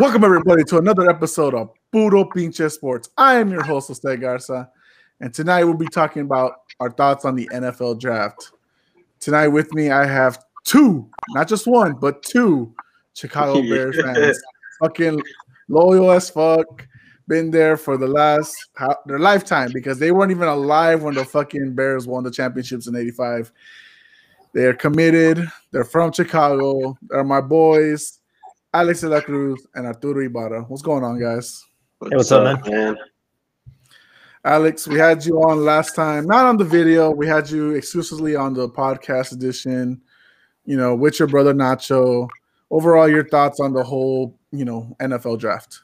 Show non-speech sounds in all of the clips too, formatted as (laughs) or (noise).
Welcome everybody to another episode of Puro Pinche Sports. I am your host, Jose Garza, and tonight we'll be talking about our thoughts on the NFL draft. Tonight with me, I have two, not just one, but two Chicago (laughs) Bears fans. Fucking loyal as fuck. Been there for the last their lifetime because they weren't even alive when the fucking Bears won the championships in '85. They're committed. They're from Chicago. They're my boys. Alex de la Cruz, and Arturo Ibarra. What's going on, guys? Hey, what's, up, man? man? Alex, we had you on last time, not on the video. We had you exclusively on the podcast edition, you know, with your brother Nacho. Overall, your thoughts on the whole, you know, NFL draft?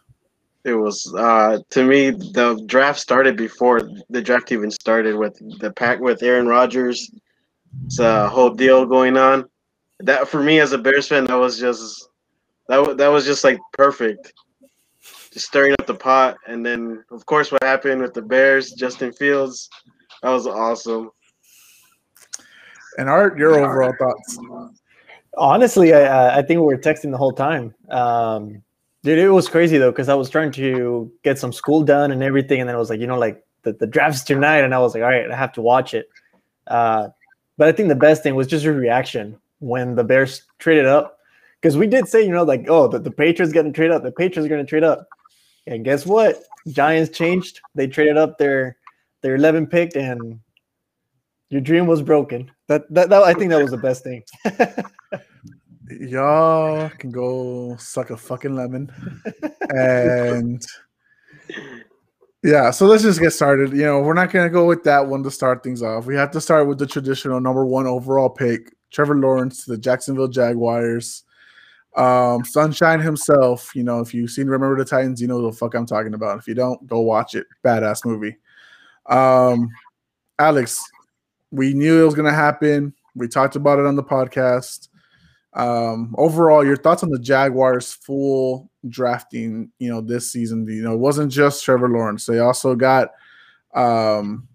It was uh to me the draft started before the draft even started with the pack with Aaron Rodgers. It's a whole deal going on. That for me as a Bears fan, that was just that that was just like perfect. Just stirring up the pot, and then of course what happened with the Bears, Justin Fields, that was awesome. And Art, your overall thoughts? Honestly, I I think we were texting the whole time. Um, dude, it was crazy though because I was trying to get some school done and everything, and then I was like, you know, like the, the draft's tonight, and I was like, all right, I have to watch it. Uh, but I think the best thing was just your reaction when the Bears traded up because we did say, you know, like, oh, the, the Patriots going to trade up. The Patriots are going to trade up. And guess what? Giants changed. They traded up their their 11 picked, and your dream was broken. That, that, that I think that was the best thing. (laughs) Y'all can go suck a fucking lemon. and yeah, so let's just get started. You know, we're not going to go with that one to start things off. We have to start with the traditional number one overall pick, Trevor Lawrence to the Jacksonville Jaguars. Um, Sunshine himself, you know, if you've seen Remember the Titans, you know the fuck I'm talking about. If you don't, go watch it. Badass movie. Um, Alex, we knew it was gonna happen. We talked about it on the podcast. Um, overall, your thoughts on the Jaguars full drafting, you know, this season. You know, it wasn't just Trevor Lawrence. They also got um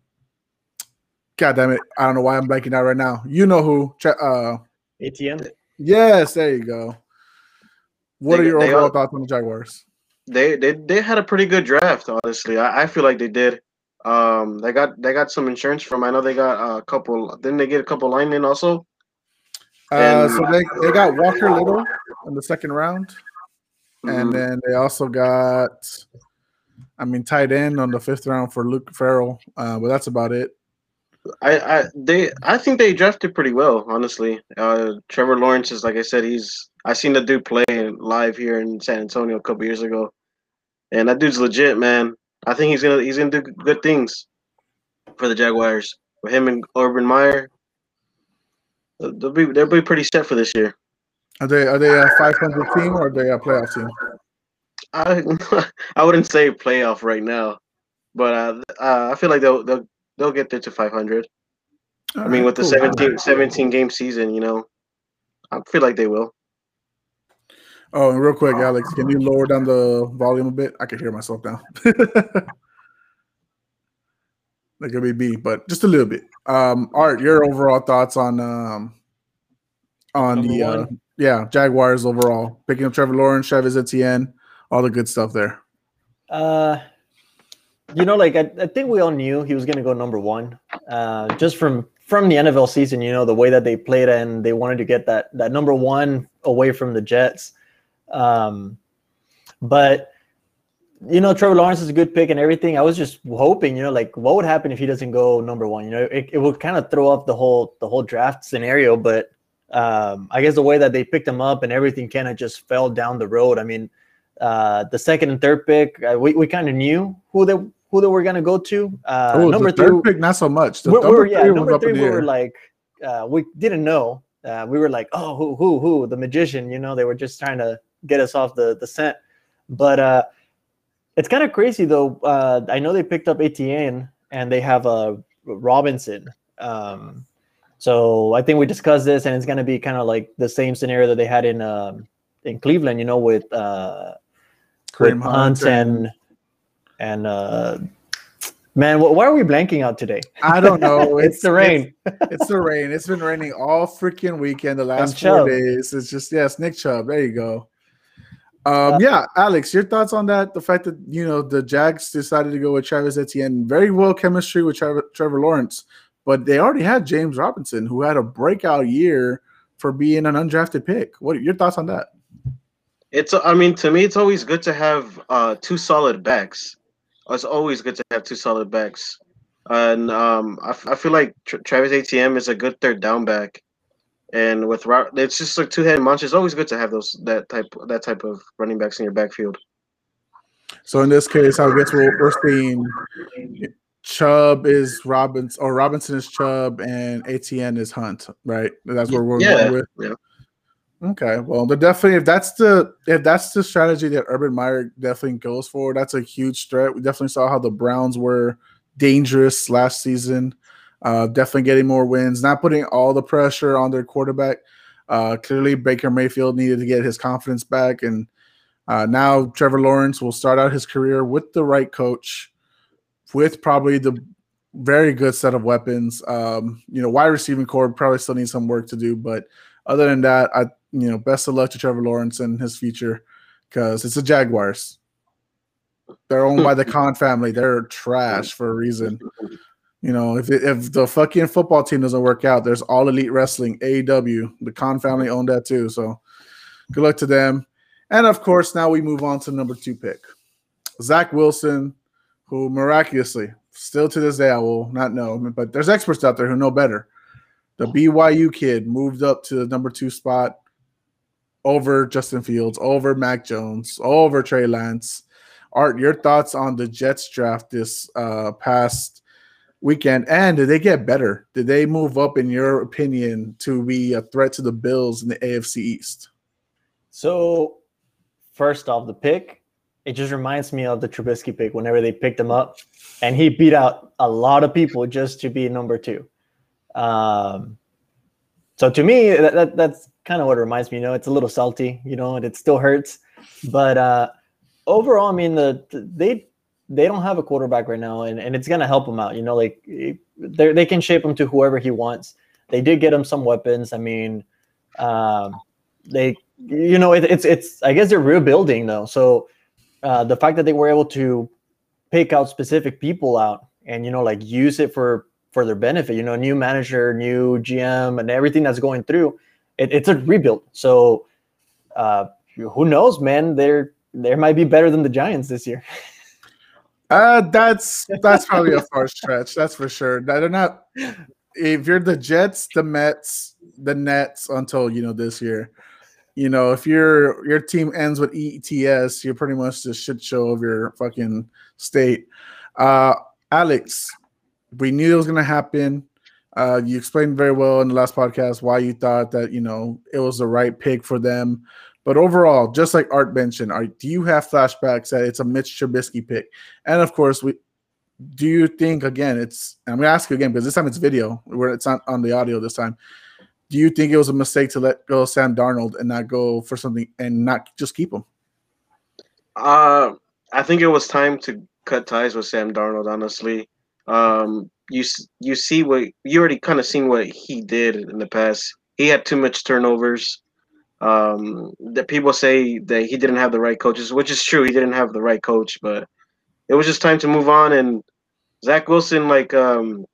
God damn it. I don't know why I'm blanking out right now. You know who? Uh ETN. Yes, there you go. What they, are your overall all, thoughts on the Jaguars? They they they had a pretty good draft, honestly. I, I feel like they did. Um, they got they got some insurance from. I know they got a couple. Didn't they get a couple linemen also? Uh, and, so they, they got Walker Little in the second round, mm-hmm. and then they also got, I mean, tight end on the fifth round for Luke Farrell. Uh, but that's about it. I, I they I think they drafted pretty well, honestly. Uh, Trevor Lawrence is like I said, he's I seen the dude play live here in San Antonio a couple years ago, and that dude's legit, man. I think he's gonna he's gonna do good things for the Jaguars. With him and Urban Meyer, they'll be they'll be pretty set for this year. Are they are they a 500 team or are they a playoff team? I (laughs) I wouldn't say playoff right now, but uh, uh, I feel like they'll they'll they'll get there to 500. All I mean, right, with cool. the 17, 17 game season, you know, I feel like they will. Oh, and real quick, Alex, can you lower down the volume a bit? I can hear myself now. like a B, but just a little bit. Um, Art, your overall thoughts on um on Number the uh, yeah Jaguars overall picking up Trevor Lawrence, Travis Etienne, all the good stuff there. Uh, you know, like I, I think we all knew he was going to go number one, uh, just from from the NFL season. You know, the way that they played and they wanted to get that that number one away from the Jets. Um, but you know, Trevor Lawrence is a good pick and everything. I was just hoping, you know, like what would happen if he doesn't go number one? You know, it, it would kind of throw up the whole the whole draft scenario. But um, I guess the way that they picked him up and everything kind of just fell down the road. I mean, uh, the second and third pick, uh, we, we kind of knew who they who they were gonna go to. Uh, oh, number the three, pick, not so much. The we're, we're, yeah, number three, we were like, uh, we didn't know. Uh, we were like, oh, who, who, who? The magician. You know, they were just trying to get us off the the scent. But uh, it's kind of crazy though. Uh, I know they picked up Etienne and they have a uh, Robinson. Um, so I think we discussed this, and it's going to be kind of like the same scenario that they had in um, in Cleveland. You know, with uh, with Hunt and and uh, Man, why are we blanking out today? I don't know. It's, (laughs) it's the rain. It's, it's, the rain. It's been raining all freaking weekend. The last four days. It's just yes, Nick Chubb. There you go. Um, yeah, Alex, your thoughts on that? The fact that you know the Jags decided to go with Travis Etienne, very well chemistry with Trevor, Trevor Lawrence, but they already had James Robinson, who had a breakout year for being an undrafted pick. What are your thoughts on that? It's, I mean, to me, it's always good to have uh, two solid backs. It's always good to have two solid backs, and um, I, I feel like Tra- Travis Etienne is a good third down back and with it's just like two headed monster. It's always good to have those that type that type of running backs in your backfield. So in this case, I guess we're, we're seeing Chubb is Robinson or Robinson is Chubb and ETN is Hunt, right? That's where we're yeah, going with. Yeah. Okay, well, the definitely if that's the if that's the strategy that Urban Meyer definitely goes for, that's a huge threat. We definitely saw how the Browns were dangerous last season. Uh, definitely getting more wins, not putting all the pressure on their quarterback. Uh, clearly, Baker Mayfield needed to get his confidence back, and uh, now Trevor Lawrence will start out his career with the right coach, with probably the very good set of weapons. Um, you know, wide receiving core probably still needs some work to do, but other than that, I you know, best of luck to Trevor Lawrence and his future because it's the Jaguars. They're owned by the (laughs) Khan family. They're trash for a reason. You know, if it, if the fucking football team doesn't work out, there's all elite wrestling, AEW. The Khan family owned that too. So good luck to them. And of course, now we move on to number two pick. Zach Wilson, who miraculously, still to this day, I will not know, but there's experts out there who know better. The BYU kid moved up to the number two spot over Justin Fields, over Mac Jones, over Trey Lance. Art, your thoughts on the Jets draft this uh, past weekend? And did they get better? Did they move up, in your opinion, to be a threat to the Bills in the AFC East? So, first off, the pick, it just reminds me of the Trubisky pick whenever they picked him up, and he beat out a lot of people just to be number two. Um, so to me, that, that that's kind of what it reminds me. You know, it's a little salty, you know, and it still hurts. But uh, overall, I mean, the they they don't have a quarterback right now, and, and it's gonna help him out. You know, like they they can shape him to whoever he wants. They did get him some weapons. I mean, um, they you know it, it's it's I guess they're rebuilding though. So uh, the fact that they were able to pick out specific people out and you know like use it for for their benefit. You know, new manager, new GM, and everything that's going through. It, it's a rebuild. So uh, who knows, man? They're they might be better than the Giants this year. (laughs) Uh, that's that's probably a (laughs) far stretch. That's for sure. They're not. If you're the Jets, the Mets, the Nets, until you know this year, you know if your your team ends with ETS, you're pretty much the shit show of your fucking state. Uh, Alex, we knew it was gonna happen. Uh, you explained very well in the last podcast why you thought that you know it was the right pick for them. But overall, just like Art mentioned, are, do you have flashbacks that it's a Mitch Trubisky pick? And of course, we do you think again? It's I'm gonna ask you again because this time it's video where it's not on the audio this time. Do you think it was a mistake to let go Sam Darnold and not go for something and not just keep him? Uh, I think it was time to cut ties with Sam Darnold. Honestly, um, you you see what you already kind of seen what he did in the past. He had too much turnovers. Um, that people say that he didn't have the right coaches, which is true. He didn't have the right coach, but it was just time to move on. And Zach Wilson, like, um,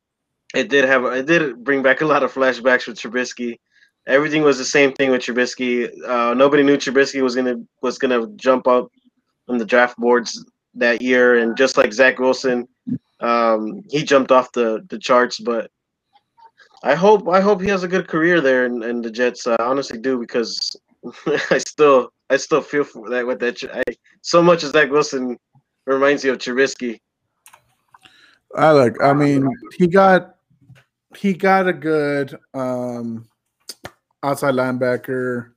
it did have it did bring back a lot of flashbacks with Trubisky. Everything was the same thing with Trubisky. Uh, nobody knew Trubisky was gonna was gonna jump up on the draft boards that year, and just like Zach Wilson, um, he jumped off the the charts. But I hope I hope he has a good career there in, in the Jets. I honestly do because (laughs) I still I still feel for that with that. I, so much as Zach Wilson reminds you of Trubisky. I like. I mean, he got he got a good um outside linebacker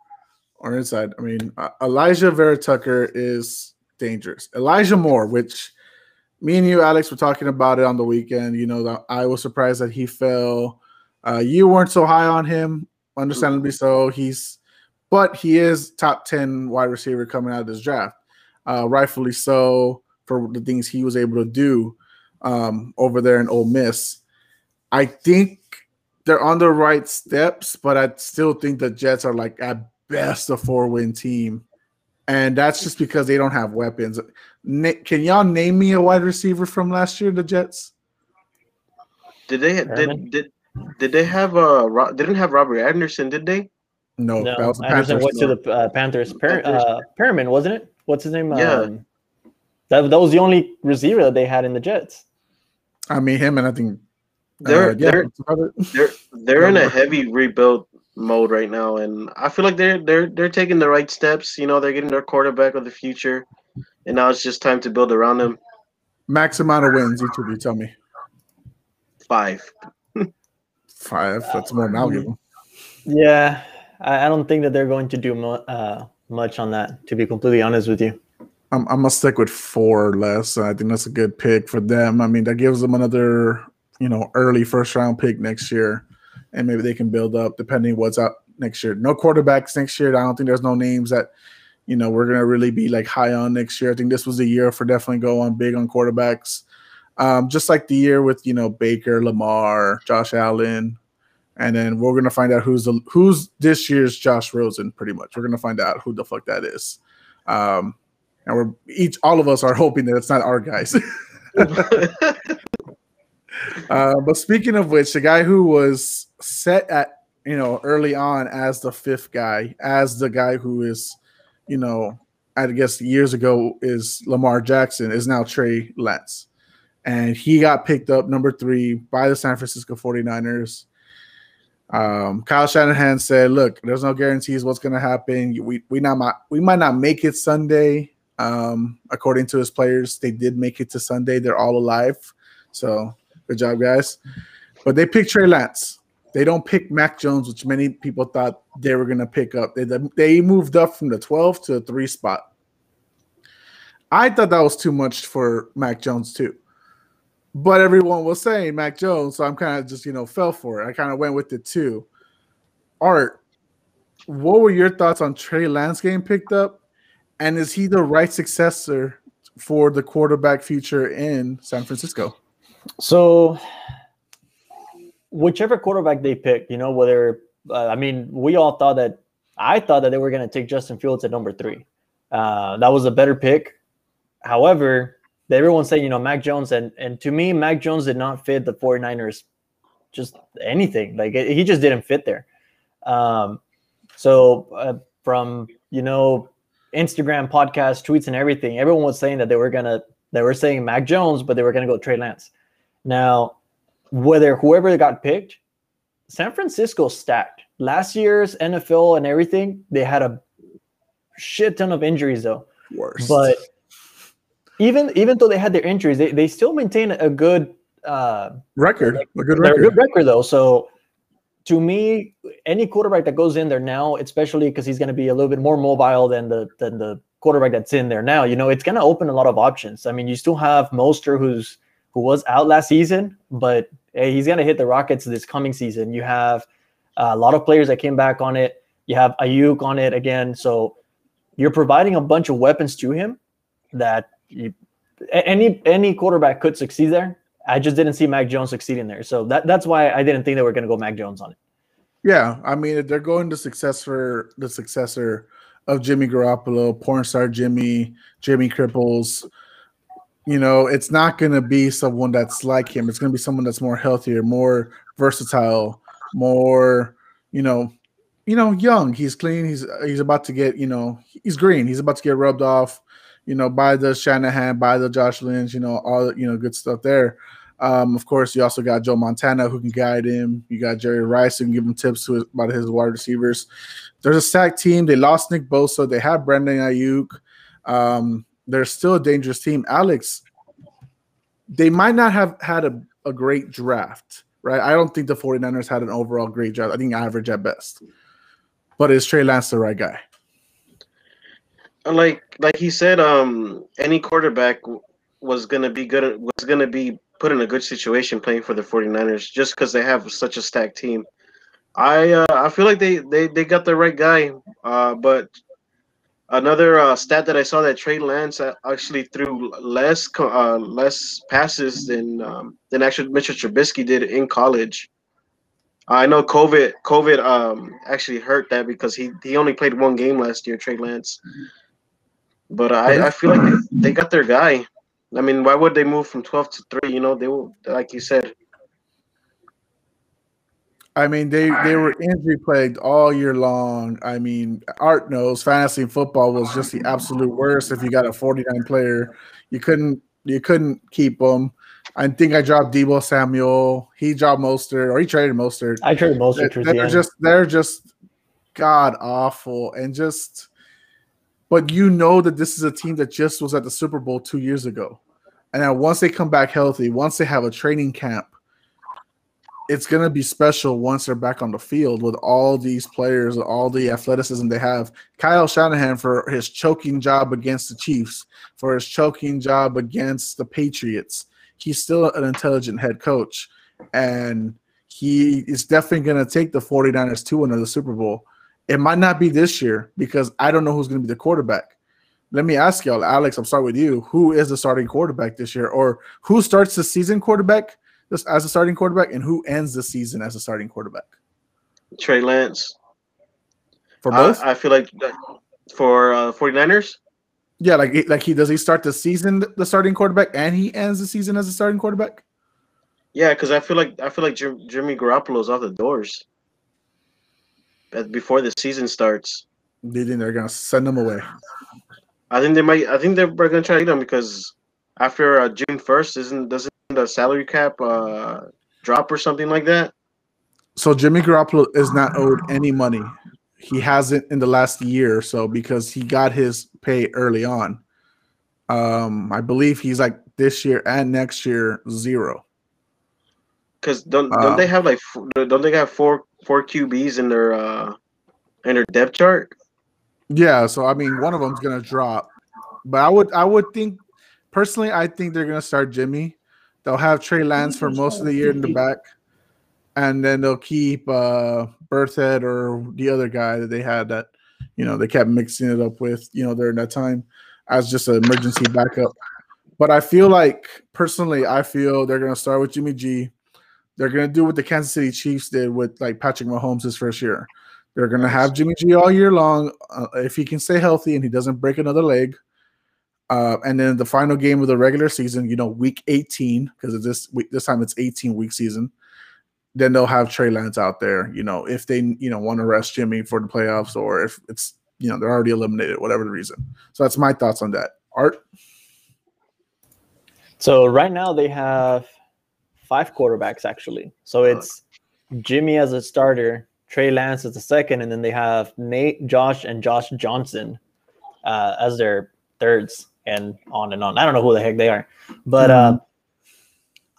or inside. I mean, Alijah Vera-Tucker is dangerous. Elijah Moore, which me and you, Alex, were talking about it on the weekend. You know, I was surprised that he fell. Uh, you weren't so high on him, understandably so. He's, but he is top ten wide receiver coming out of this draft, uh, rightfully so for the things he was able to do um, over there in Ole Miss. I think they're on the right steps, but I still think the Jets are like at best a four win team and that's just because they don't have weapons. Na- can y'all name me a wide receiver from last year, the Jets? Did they did did did they have uh Ro- they didn't have Robert Anderson, did they? No, No, that was the Anderson Panthers. went to the uh, Panthers. Per, Panthers. uh, Perriman, wasn't it? What's his name? Yeah. Um, that, that was the only receiver that they had in the Jets. I mean him, and I think They're uh, yeah, they're that's about it. they're they're in a heavy rebuild mode right now, and I feel like they're they're they're taking the right steps. You know, they're getting their quarterback of the future, and now it's just time to build around them. max amount of wins. Each of you tell me Five. Five. That's more give them. Yeah, I, I don't think that they're going to do mu- uh, much on that. To be completely honest with you. I'm, I'm gonna stick with four or less. I think that's a good pick for them. I mean, that gives them another, you know, early first round pick next year, and maybe they can build up depending what's out next year. No quarterbacks next year. I don't think there's no names that, you know, we're gonna really be like high on next year. I think this was a year for definitely go on big on quarterbacks, um, just like the year with you know Baker, Lamar, Josh Allen, and then we're gonna find out who's the who's this year's Josh Rosen. Pretty much, we're gonna find out who the fuck that is. Um, and we're each all of us are hoping that it's not our guys. (laughs) uh, but speaking of which, the guy who was set at you know early on as the fifth guy, as the guy who is, you know, I guess years ago is Lamar Jackson, is now Trey Lance. And he got picked up number three by the San Francisco 49ers. Um, Kyle Shanahan said, "Look, there's no guarantees what's going to happen. We we not we might not make it Sunday. Um, according to his players, they did make it to Sunday. They're all alive. So good job, guys. But they picked Trey Lance. They don't pick Mac Jones, which many people thought they were going to pick up. They they moved up from the 12 to the three spot. I thought that was too much for Mac Jones too. But everyone was saying Mac Jones, so I'm kind of just you know fell for it. I kind of went with it too. Art, what were your thoughts on Trey Lance getting picked up, and is he the right successor for the quarterback future in San Francisco? So, whichever quarterback they pick, you know, whether uh, I mean, we all thought that I thought that they were going to take Justin Fields at number three. Uh, that was a better pick. However, everyone's said, you know, Mac Jones, and and to me, Mac Jones did not fit the 49ers just anything. Like he just didn't fit there. Um, so uh, from you know Instagram, podcast, tweets, and everything, everyone was saying that they were gonna they were saying Mac Jones, but they were gonna go Trey Lance. Now, whether whoever got picked, San Francisco stacked. Last year's NFL and everything, they had a shit ton of injuries though. Worst. But even even though they had their injuries, they, they still maintain a good uh record, a good record. good record though. So to me, any quarterback that goes in there now, especially because he's going to be a little bit more mobile than the than the quarterback that's in there now, you know, it's going to open a lot of options. I mean, you still have Mostert, who's who was out last season, but hey, he's going to hit the Rockets this coming season. You have uh, a lot of players that came back on it. You have Aiyuk on it again, so you're providing a bunch of weapons to him that you, any any quarterback could succeed there. I just didn't see Mac Jones succeeding there, so that that's why I didn't think they were going to go Mac Jones on it. Yeah, I mean, they're going to successor the successor of Jimmy Garoppolo, porn star Jimmy, Jimmy Cripples. You know, it's not going to be someone that's like him. It's going to be someone that's more healthier, more versatile, more, you know, you know, young. He's clean. He's he's about to get, you know, he's green. He's about to get rubbed off, you know, by the Shanahan, by the Josh Lynch, you know, all you know, good stuff there. Um, of course, you also got Joe Montana who can guide him. You got Jerry Rice who can give him tips his, about his wide receivers. There's a stacked team. They lost Nick Bosa. They have Brandon Aiyuk. Um, they're still a dangerous team. Alex, they might not have had a, a great draft, right? I don't think the 49ers had an overall great draft. I think average at best. But is Trey Lance the right guy? Like like he said, um, any quarterback was gonna be good. Was gonna be put in a good situation playing for the 49ers just because they have such a stacked team. I uh, I feel like they they they got the right guy. Uh, but another uh, stat that I saw that Trey Lance actually threw less uh, less passes than um, than actually Mitchell Trubisky did in college. I know COVID COVID um actually hurt that because he he only played one game last year, Trey Lance. But I, I feel like they, they got their guy. I mean, why would they move from twelve to three? You know, they were, like you said. I mean, they they were injury plagued all year long. I mean, Art knows fantasy football was just the absolute worst. If you got a 49 player, you couldn't you couldn't keep them. I think I dropped Deebo Samuel. He dropped Mostert, or he traded Mostert. I traded Mostert. They're, they're just they're just god awful and just. But you know that this is a team that just was at the Super Bowl two years ago, and now once they come back healthy, once they have a training camp, it's going to be special once they're back on the field with all these players, all the athleticism they have. Kyle Shanahan for his choking job against the Chiefs, for his choking job against the Patriots. He's still an intelligent head coach, and he is definitely going to take the 49ers to another Super Bowl. It might not be this year because I don't know who's going to be the quarterback. Let me ask y'all, Alex, I'm starting with you. Who is the starting quarterback this year, or who starts the season quarterback? as a starting quarterback, and who ends the season as a starting quarterback? Trey Lance. For both? I, I feel like for uh, 49ers? Yeah, like like he does he start the season the starting quarterback and he ends the season as a starting quarterback? Yeah, because I feel like I feel like Jim, Jimmy Garoppolo's off the doors before the season starts. They think they're gonna send them away. I think they might. I think they're gonna try to get him because after uh, June first, isn't doesn't the salary cap uh, drop or something like that? So Jimmy Garoppolo is not owed any money. He hasn't in the last year or so because he got his pay early on. Um, I believe he's like this year and next year zero. Because don't don't uh, they have like don't they have four four QBs in their uh in their depth chart? Yeah, so I mean one of them's gonna drop, but I would I would think personally I think they're gonna start Jimmy They'll have Trey Lance for most of the year in the back, and then they'll keep uh, Burkhead or the other guy that they had that you know they kept mixing it up with you know during that time as just an emergency backup. But I feel like personally, I feel they're gonna start with Jimmy G. They're gonna do what the Kansas City Chiefs did with like Patrick Mahomes his first year. They're gonna have Jimmy G all year long uh, if he can stay healthy and he doesn't break another leg. Uh, and then the final game of the regular season, you know, week 18, because this week this time it's 18 week season. Then they'll have Trey Lance out there, you know, if they you know want to rest Jimmy for the playoffs or if it's you know they're already eliminated, whatever the reason. So that's my thoughts on that. Art. So right now they have five quarterbacks actually. So it's Jimmy as a starter, Trey Lance as a second, and then they have Nate, Josh, and Josh Johnson uh, as their thirds and on and on. I don't know who the heck they are, but mm-hmm. uh,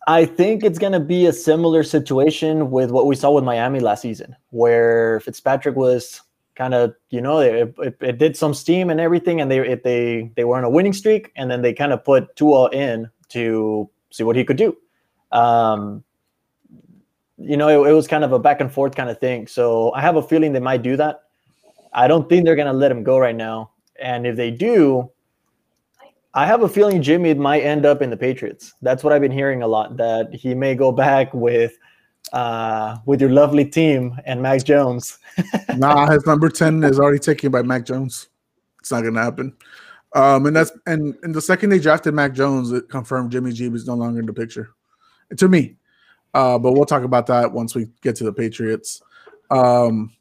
I think it's going to be a similar situation with what we saw with Miami last season, where Fitzpatrick was kind of, you know, it, it, it, did some steam and everything, and they it, they they were on a winning streak, and then they kind of put Tua in to see what he could do. Um, you know, it, it was kind of a back and forth kind of thing. So I have a feeling they might do that. I don't think they're going to let him go right now, and if they do, I have a feeling Jimmy might end up in the Patriots. That's what I've been hearing a lot. That he may go back with uh, with your lovely team and Mac Jones. (laughs) nah, his number ten is already taken by Mac Jones. It's not gonna happen. Um, and that's and and the second they drafted Mac Jones, it confirmed Jimmy G is no longer in the picture. To me, uh, but we'll talk about that once we get to the Patriots. Um,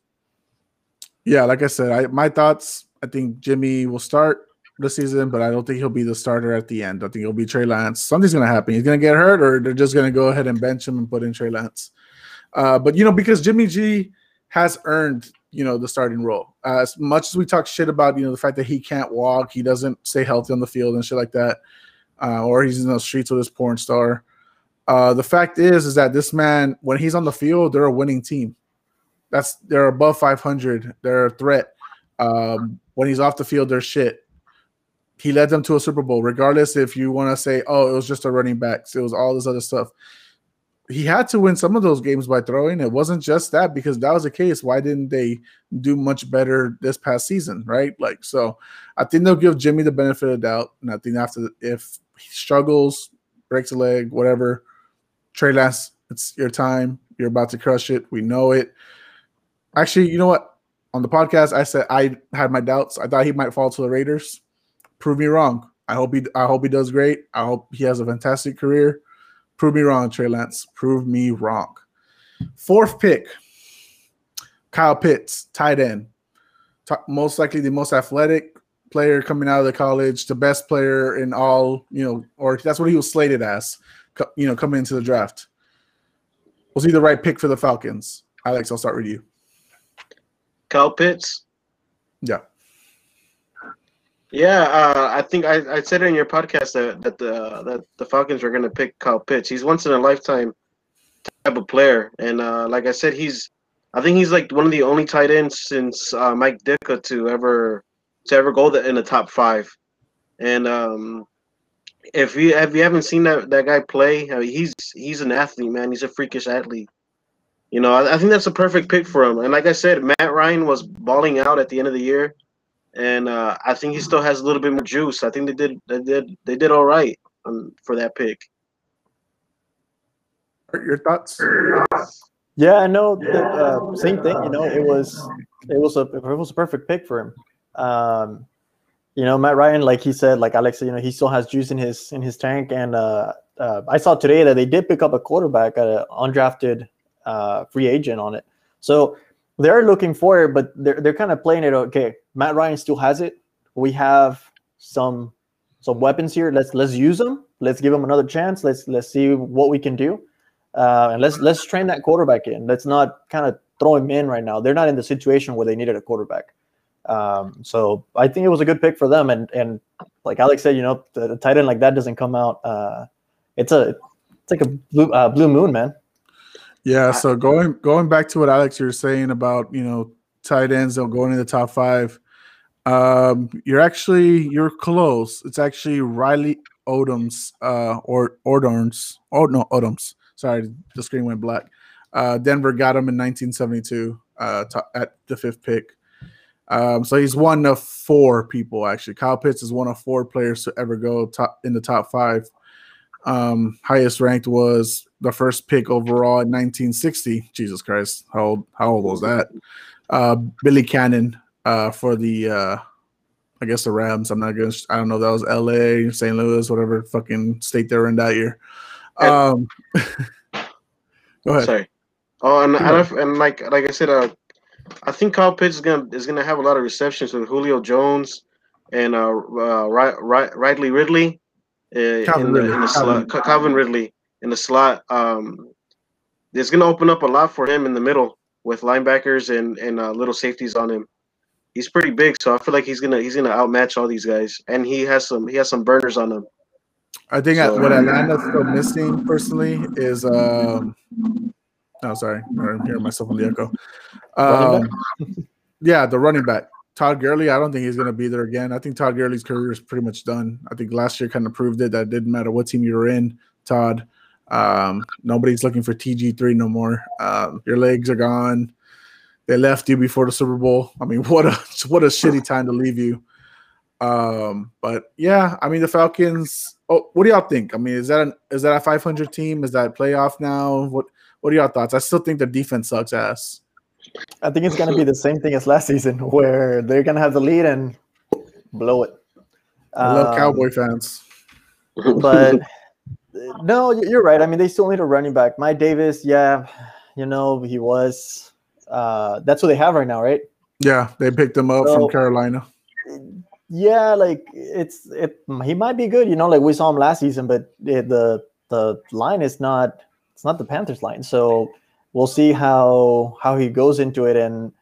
yeah, like I said, I my thoughts. I think Jimmy will start the season, but I don't think he'll be the starter at the end. I think he'll be Trey Lance. Something's to happen. He's to get hurt, or they're just to go ahead and bench him and put in Trey Lance. Uh, but you know, because Jimmy G has earned you know the starting role. Uh, as much as we talk shit about you know the fact that he can't walk, he doesn't stay healthy on the field and shit like that, uh, or he's in the streets with his porn star. Uh, the fact is, is that this man, when he's on the field, they're a winning team. That's they're above 500. They're a threat. Um, when he's off the field, they're shit he led them to a Super Bowl, regardless if you want to say, oh, it was just a running back, it was all this other stuff. He had to win some of those games by throwing. It wasn't just that because that was the case. Why didn't they do much better this past season? Right. Like, so I think they'll give Jimmy the benefit of doubt. And I think after, if he struggles, breaks a leg, whatever, Trey Lance, it's your time. You're about to crush it. We know it. Actually, you know what? On the podcast, I said I had my doubts. I thought he might fall to the Raiders Prove me wrong. I hope he I hope he does great. I hope he has a fantastic career. Prove me wrong, Trey Lance. Prove me wrong. Fourth pick, Kyle Pitts, tight end. Most likely the most athletic player coming out of the college, the best player in all, you know, or that's what he was slated as, you know, coming into the draft. Was he the right pick for the Falcons? Alex, I'll start with you. Kyle Pitts. Yeah. Yeah, uh, I think I, I said it in your podcast that, that the that the Falcons were going to pick Kyle Pitts. He's once in a lifetime type of player, and uh, like I said, he's I think he's like one of the only tight ends since uh, Mike Ditka to ever to ever go in the top five. And um, if you if you haven't seen that that guy play, I mean, he's he's an athlete, man. He's a freakish athlete. You know, I, I think that's a perfect pick for him. And like I said, Matt Ryan was balling out at the end of the year and uh, I think he still has a little bit more juice. I think they did they did they did all right um, for that pick. Your thoughts? Yeah, I know. The, uh, same thing. You know, it was it was a it was a perfect pick for him. Um, you know, Matt Ryan, like he said, like Alex, you know, he still has juice in his in his tank. And uh, uh, I saw today that they did pick up a quarterback, an undrafted uh, free agent on it. So they're looking for it, but they're they're kind of playing it. Okay, Matt Ryan still has it. We have some some weapons here. Let's let's use them. Let's give them another chance. Let's let's see what we can do, uh, and let's let's train that quarterback in. Let's not kind of throw him in right now. They're not in the situation where they needed a quarterback. Um, so I think it was a good pick for them. And and like Alex said, you know, the, the tight end like that doesn't come out. Uh, it's a it's like a blue uh, blue moon, man. Yeah. So going going back to what Alex you were saying about you know tight ends don't go into the top five. Um, you're actually you're close. It's actually Riley Odoms, uh, or Odorns. Oh no, Odoms. Sorry, the screen went black. Uh, Denver got him in 1972 uh, to, at the fifth pick. Um, so he's one of four people actually. Kyle Pitts is one of four players to ever go top in the top five. Um, highest ranked was the first pick overall in 1960. Jesus Christ, how old, how old was that? Uh, Billy Cannon uh, for the uh, I guess the Rams. I'm not gonna. I don't know. That was L.A., St. Louis, whatever fucking state they were in that year. Um, (laughs) go ahead. Sorry. Oh, and and, and like like I said, uh, I think Kyle Pitts is gonna is gonna have a lot of receptions with Julio Jones and uh, uh right, right, Riley Ridley uh, Calvin in, the, Ridley. in the slot, Calvin. Calvin Ridley in the slot. Um, it's going to open up a lot for him in the middle with linebackers and and uh, little safeties on him. He's pretty big, so I feel like he's gonna he's gonna outmatch all these guys, and he has some he has some burners on him. I think so, what Atlanta's still missing personally is um. Oh, sorry, I'm hearing myself on the echo. Um, yeah, the running back. Todd Gurley, I don't think he's going to be there again. I think Todd Gurley's career is pretty much done. I think last year kind of proved it that it didn't matter what team you were in, Todd. Um, nobody's looking for TG3 no more. Um, your legs are gone. They left you before the Super Bowl. I mean, (laughs) what a what a shitty time to leave you. Um, but yeah, I mean the Falcons. Oh, what do y'all think? I mean, is that an, is that a 500 team? Is that playoff now? What what are y'all thoughts? I still think the defense sucks ass. I think it's going to be the same thing as last season, (laughs) where they're going to have the lead and blow it. I love um, Cowboy fans, (laughs) but no, you're right. I mean, they still need a running back. Mike Davis, yeah, you know he was. Uh, that's what they have right now, right? Yeah, they picked him up so, from Carolina. Yeah, like it's it. He might be good, you know. Like we saw him last season, but it, the the line is not. It's not the Panthers line, so we'll see how how he goes into it. And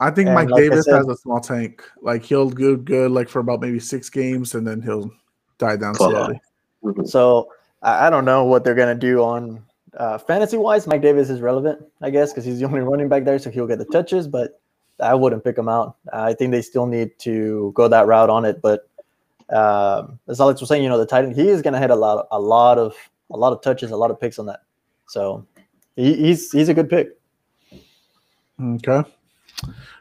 I think and Mike like Davis said, has a small tank. Like he'll do good like for about maybe six games, and then he'll die down slowly. Mm-hmm. So I, I don't know what they're gonna do on uh, fantasy wise. Mike Davis is relevant, I guess, because he's the only running back there, so he'll get the touches. But I wouldn't pick him out. I think they still need to go that route on it. But um, as Alex was saying, you know, the Titan he is going to hit a lot, a lot of, a lot of touches, a lot of picks on that. So he, he's he's a good pick. Okay.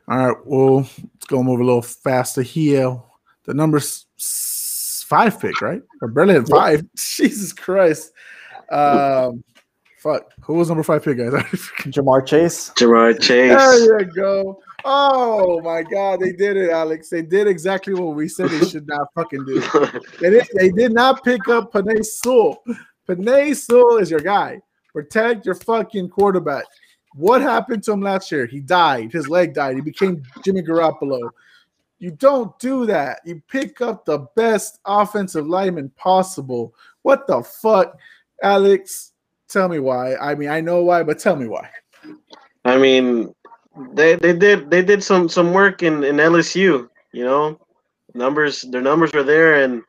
All right. Well, let's go move a little faster here. The number's five pick, right? Or barely at five. (laughs) Jesus Christ. Um, Fuck. Who was number five pick, guys? (laughs) Ja'Marr Chase. Ja'Marr Chase. There you go. Oh my god, they did it, Alex. They did exactly what we said they should not fucking do. (laughs) They did, they did not pick up Penei Sewell. Penei Sewell is your guy. Protect your fucking quarterback. What happened to him last year? He died. His leg died. He became Jimmy Garoppolo. You don't do that. You pick up the best offensive lineman possible. What the fuck, Alex? Tell me why. I mean, I know why, but tell me why. I mean, they they did they did some some work in in LSU. You know, numbers their numbers were there, and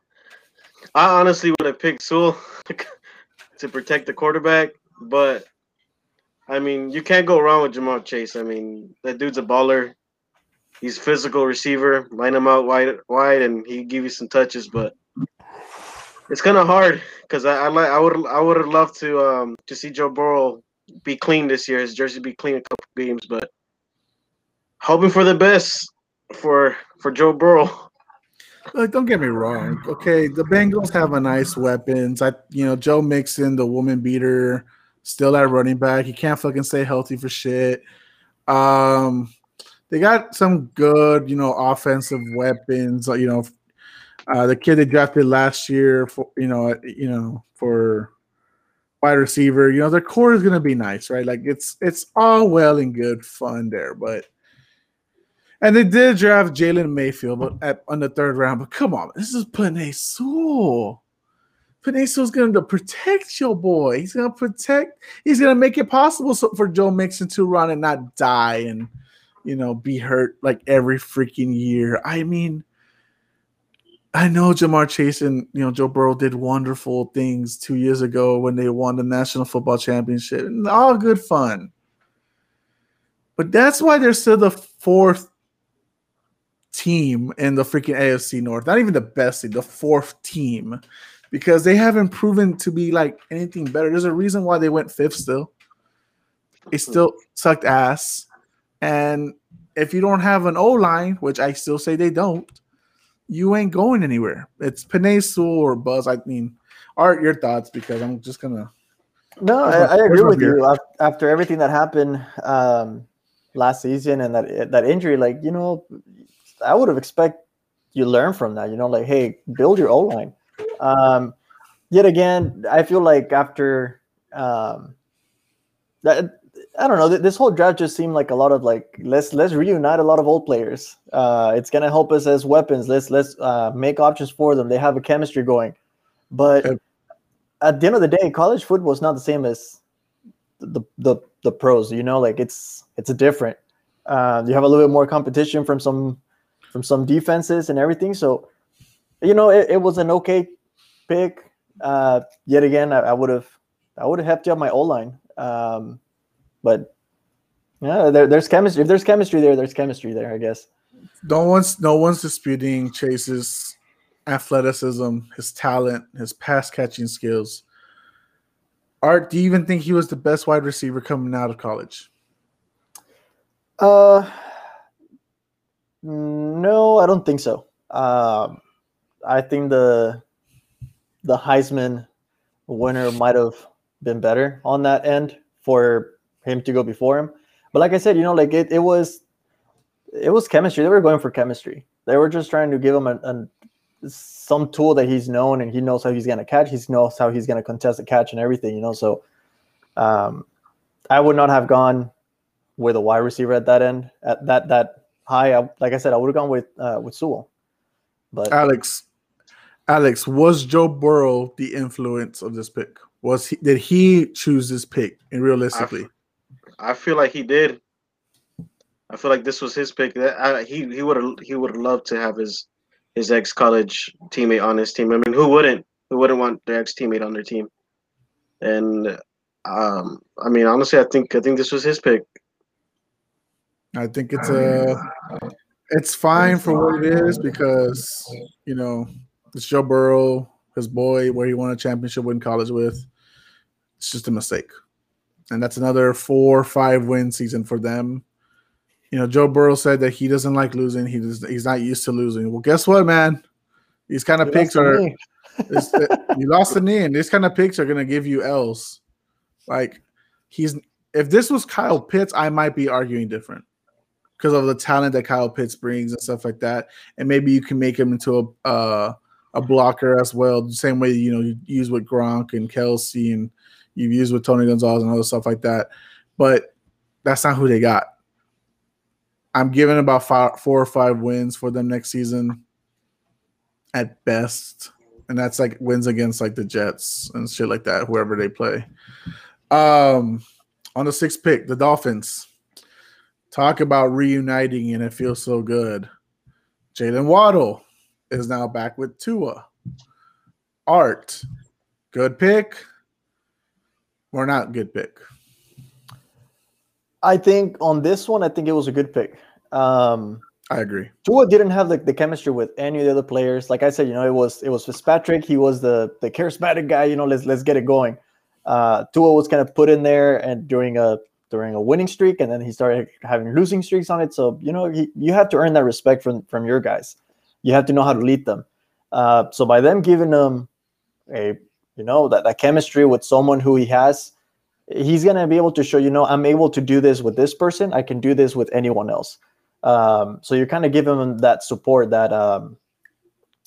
I honestly would have picked Sewell (laughs) to protect the quarterback. But I mean, you can't go wrong with Ja'Marr Chase. I mean, that dude's a baller. He's physical receiver. Line him out wide, wide, and he give you some touches. But it's kind of hard because I, I like I would I would have loved to um to see Joe Burrow be clean this year. His jersey be clean a couple games, but hoping for the best for for Joe Burrow. (laughs) Look, don't get me wrong. Okay, the Bengals have a nice weapons. I you know Joe Mixon, the woman beater, still at running back. He can't fucking stay healthy for shit. Um, they got some good you know offensive weapons. You know, uh, the kid they drafted last year for you know you know for wide receiver. You know their core is gonna be nice, right? Like it's it's all well and good fun there, but and they did draft Jalen Mayfield at, on the third round. But come on, this is Penei Sewell. Sewell's going to protect your boy. He's going to protect. He's going to make it possible so, for Joe Mixon to run and not die and you know be hurt like every freaking year. I mean I know Ja'Marr Chase and you know Joe Burrow did wonderful things two years ago when they won the National Football Championship, and all good fun. But that's why they're still the fourth team in the freaking AFC North. Not even the best team, the fourth team, because they haven't proven to be like anything better. There's a reason why they went fifth still. They still sucked ass. And if you don't have an O line, which I still say they don't, you ain't going anywhere. It's Sewell or Buzz. I mean, Art, your thoughts because I'm just gonna. No, I, I agree with you. After everything that happened um, last season and that that injury, like you know, I would have expect you learn from that. You know, like hey, build your O line. Um, yet again, I feel like after um, that I don't know. This whole draft just seemed like a lot of like let's let's reunite a lot of old players. Uh, it's gonna help us as weapons. Let's let's uh, make options for them. They have a chemistry going, but at the end of the day, college football is not the same as the the the pros. You know, like it's it's a different. Uh, you have a little bit more competition from some from some defenses and everything. So, you know, it, it was an okay pick. Uh, yet again, I would have I would have helped you up my O line. Um, but yeah, there, there's chemistry. If there's chemistry there, there's chemistry there, I guess. No one's no one's disputing Chase's athleticism, his talent, his pass catching skills. Art, do you even think he was the best wide receiver coming out of college? Uh, no, I don't think so. Um, I think the the Heisman winner might have been better on that end for him to go before him. But like I said, you know, like it, it was it was chemistry. They were going for chemistry. They were just trying to give him a, a some tool that he's known and he knows how he's gonna catch. He knows how he's gonna contest the catch and everything, you know. So um I would not have gone with a wide receiver at that end at that that high. I, like I said, I would have gone with uh, with Sewell. But Alex, Alex, was Joe Burrow the influence of this pick? Was he did he choose this pick? And realistically, I feel like he did. I feel like this was his pick. That I, he he would have he would have loved to have his his ex college teammate on his team. I mean, who wouldn't? Who wouldn't want their ex teammate on their team? And um, I mean, honestly, I think I think this was his pick. I think it's a it's fine for what it is because you know it's Joe Burrow, his boy, where he won a championship in college with. It's just a mistake and that's another four or five win season for them. You know, Joe Burrow said that he doesn't like losing. He does, he's not used to losing. Well, guess what, man? These kind of you picks are (laughs) you lost the knee, and these kind of picks are gonna give you L's. Like he's if this was Kyle Pitts, I might be arguing different because of the talent that Kyle Pitts brings and stuff like that. And maybe you can make him into a uh, a blocker as well, the same way you know you use with Gronk and Kelce and you've used with Tony Gonzalez and other stuff like that. But that's not who they got. I'm giving about five, four or five wins for them next season at best. And that's like wins against like the Jets and shit like that, whoever they play. Um, on the sixth pick, the Dolphins. Talk about reuniting, and it feels so good. Jaylen Waddle is now back with Tua. Art, good pick or not good pick? I think on this one, I think it was a good pick. Um, I agree. Tua didn't have the, the chemistry with any of the other players. Like I said, you know, it was it was Fitzpatrick. He was the the charismatic guy. You know, let's let's get it going. Uh, Tua was kind of put in there and during a during a winning streak, and then he started having losing streaks on it. So you know, he, you have to earn that respect from from your guys. You have to know how to lead them. Uh, so by them giving them a you know that, that chemistry with someone who he has he's going to be able to show you know i'm able to do this with this person. I can do this with anyone else. Um, so you're kind of giving them that support that um,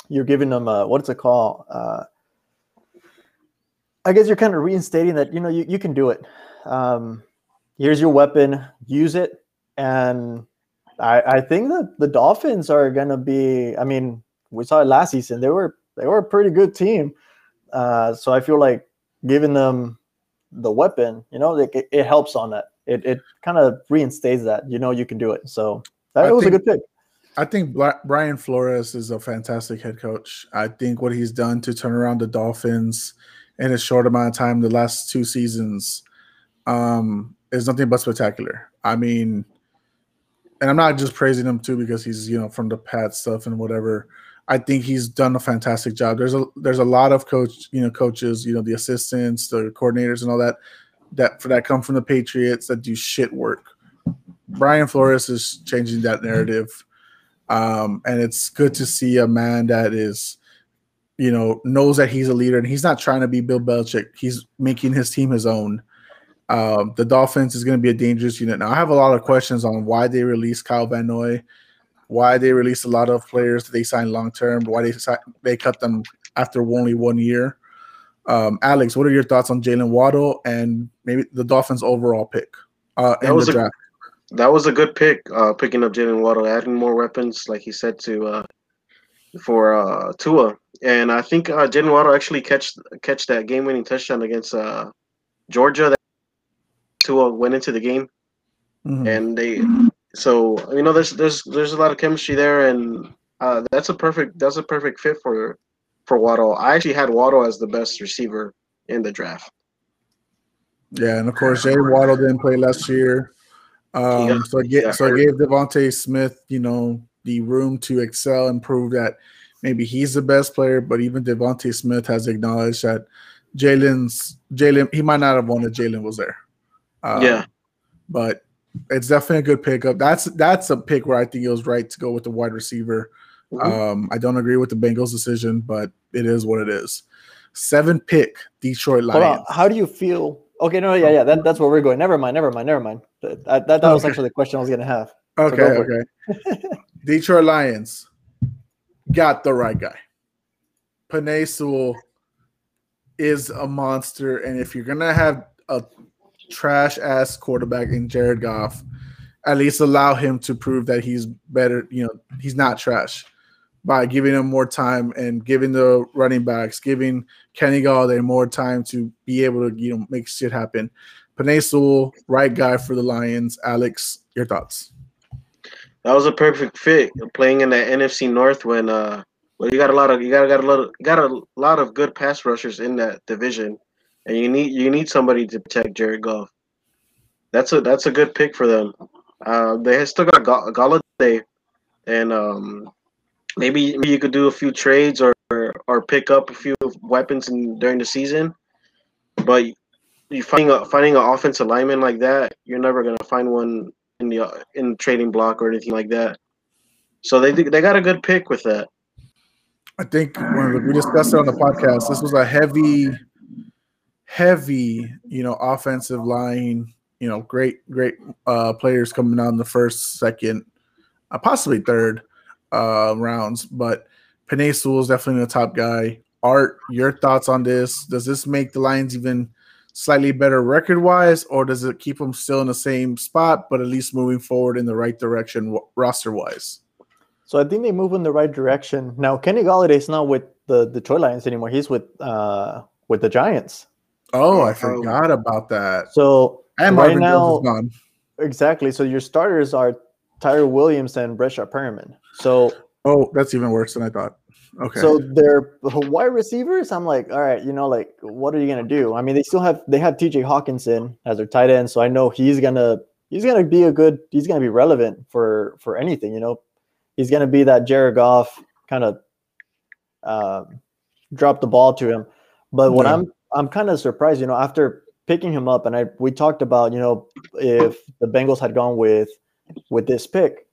you're giving them uh, what's it called? Uh, i guess you're kind of reinstating that you know you, you can do it. Um, here's your weapon. Use it. And i, I think that the dolphins are going to be i mean we saw it last season they were they were a pretty good team uh, so i feel like giving them the weapon, you know, it, it helps on that. It, it kind of reinstates that, you know, you can do it. So that was think, a good pick. I think Brian Flores is a fantastic head coach. I think what he's done to turn around the Dolphins in a short amount of time, the last two seasons, um, is nothing but spectacular. I mean, and I'm not just praising him too because he's you know from the Pat stuff and whatever. I think he's done a fantastic job. There's a there's a lot of coach, you know, coaches, you know, the assistants, the coordinators, and all that that for that come from the Patriots that do shit work. Brian Flores is changing that narrative, um, and it's good to see a man that is, you know, knows that he's a leader and he's not trying to be Bill Belichick. He's making his team his own. Um, the Dolphins is going to be a dangerous unit. Now, I have a lot of questions on why they released Kyle Van Noy why they released a lot of players that they signed long term, why they they cut them after only one year. Um, Alex, what are your thoughts on Jaylen Waddle and maybe the Dolphins' overall pick uh, in the draft? A, that was a good pick, uh, picking up Jaylen Waddle, adding more weapons, like he said to uh, for uh, Tua, and I think uh, Jaylen Waddle actually catch catch that game winning touchdown against uh, Georgia. That Tua went into the game, mm-hmm. and they so you know, there's there's there's a lot of chemistry there, and uh, that's a perfect that's a perfect fit for for Waddle. I actually had Waddle as the best receiver in the draft. Yeah, and of course, Jay Waddle didn't play last year, um, yeah, so I get so I gave DeVonta Smith, you know, the room to excel and prove that maybe he's the best player. But even DeVonta Smith has acknowledged that Jalen's Jalen he might not have wanted Jalen was there. Um, yeah, but it's definitely a good pickup. That's that's a pick where I think it was right to go with the wide receiver. Mm-hmm. Um, I don't agree with the Bengals decision, but it is what it is. Seven pick Detroit Lions. How do you feel? Okay, no, yeah, yeah, that, that's where we're going. Never mind, never mind, never mind. That that, that okay. was actually the question I was gonna have. Okay, so okay. (laughs) Detroit Lions got the right guy. Penei Sewell is a monster, and if you're gonna have a trash ass quarterback in Jared Goff, at least allow him to prove that he's better. You know, he's not trash by giving him more time and giving the running backs, giving Kenny Golladay more time to be able to you know make shit happen. Penei Sewell, right guy for the Lions. Alex, your thoughts? That was a perfect fit playing in the NFC North when uh well you got a lot of you got got a lot of got a lot of good pass rushers in that division and you need you need somebody to protect Jared Goff. That's a that's a good pick for them. Uh, they still got Golladay, and um, maybe, maybe you could do a few trades or or pick up a few weapons in, during the season. But you finding a finding an offensive lineman like that, you're never gonna find one in the in trading block or anything like that. So they they got a good pick with that. I think we discussed it on the podcast, this was a heavy heavy, you know, offensive line, you know, great, great uh, players coming out in the first, second, uh, possibly third uh, rounds. But Penei Sewell is definitely the top guy. Art, your thoughts on this? Does this make the Lions even slightly better record wise, or does it keep them still in the same spot, but at least moving forward in the right direction roster wise? So I think they move in the right direction. Now Kenny Golladay is not with the Detroit Lions anymore. He's with uh with the Giants. Oh, I forgot about that. So and right now, exactly. So your starters are Tyre Williams and Breshad Perriman. So oh, that's even worse than I thought. Okay. So they're wide receivers. I'm like, all right, you know, like, what are you gonna do? I mean, they still have they have T.J. Hockenson as their tight end, so I know he's gonna he's gonna be a good he's gonna be relevant for for anything. You know, he's gonna be that Jared Goff kind of um, drop the ball to him. But what yeah. I'm I'm kind of surprised, you know, after picking him up, and I we talked about, you know, if the Bengals had gone with with this pick,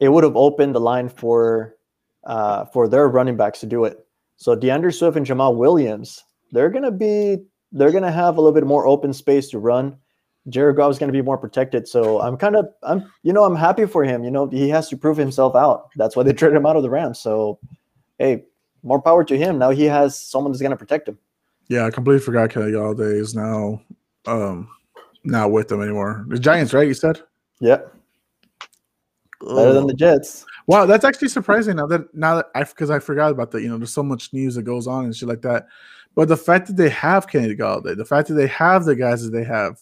it would have opened the line for uh, for their running backs to do it. So D'Andre Swift and Jamaal Williams, they're gonna be they're gonna have a little bit more open space to run. Jared Goff is gonna be more protected. So I'm kind of I'm you know I'm happy for him. You know he has to prove himself out. That's why they (laughs) traded him out of the Rams. So hey, more power to him. Now he has someone that's gonna protect him. Yeah, I completely forgot Kenny Golladay is now um not with them anymore. The Giants, right? You said. Yeah. Better than the Jets. Wow, that's actually surprising now that now that I because I forgot about that. You know, there's so much news that goes on and shit like that. But the fact that they have Kenny Golladay, the fact that they have the guys that they have,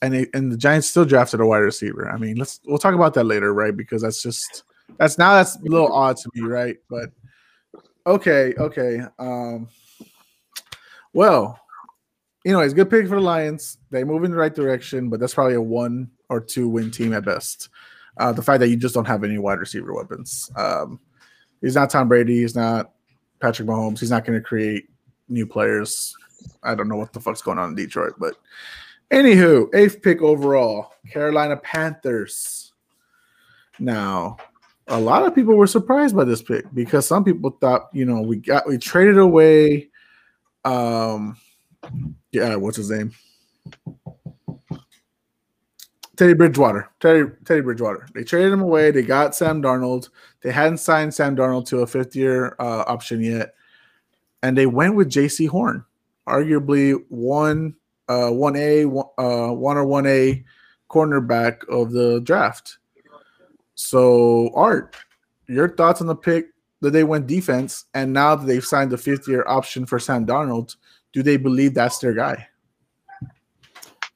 and they, and the Giants still drafted a wide receiver. I mean, let's we'll talk about that later, right? Because that's just that's now that's a little odd to me, right? But okay, okay. Um well, you know, it's a good pick for the Lions. They move in the right direction, but that's probably a one or two win team at best. Uh, the fact that you just don't have any wide receiver weapons. Um, he's not Tom Brady. He's not Patrick Mahomes. He's not going to create new players. I don't know what the fuck's going on in Detroit, but anywho, eighth pick overall, Carolina Panthers. Now, a lot of people were surprised by this pick because some people thought, you know, we got we traded away um yeah, what's his name? Teddy Bridgewater. Teddy Teddy Bridgewater. They traded him away. They got Sam Darnold. They hadn't signed Sam Darnold to a fifth year uh, option yet, and they went with Jaycee Horn, arguably one uh, one A one, uh, one or one A cornerback of the draft. So, Art, your thoughts on the pick that they went defense, and now that they've signed the fifth year option for Sam Darnold, do they believe that's their guy?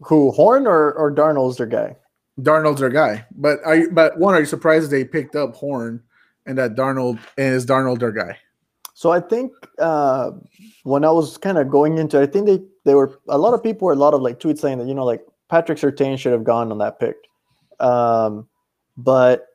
Who Horn or or Darnold's their guy? Darnold's their guy. But are you, but one, are you surprised they picked up Horn and that Darnold and is Darnold their guy? So I think uh, when I was kind of going into, it, I think they they were a lot of people were a lot of like tweets saying that you know like Patrick Surtain should have gone on that pick, um, but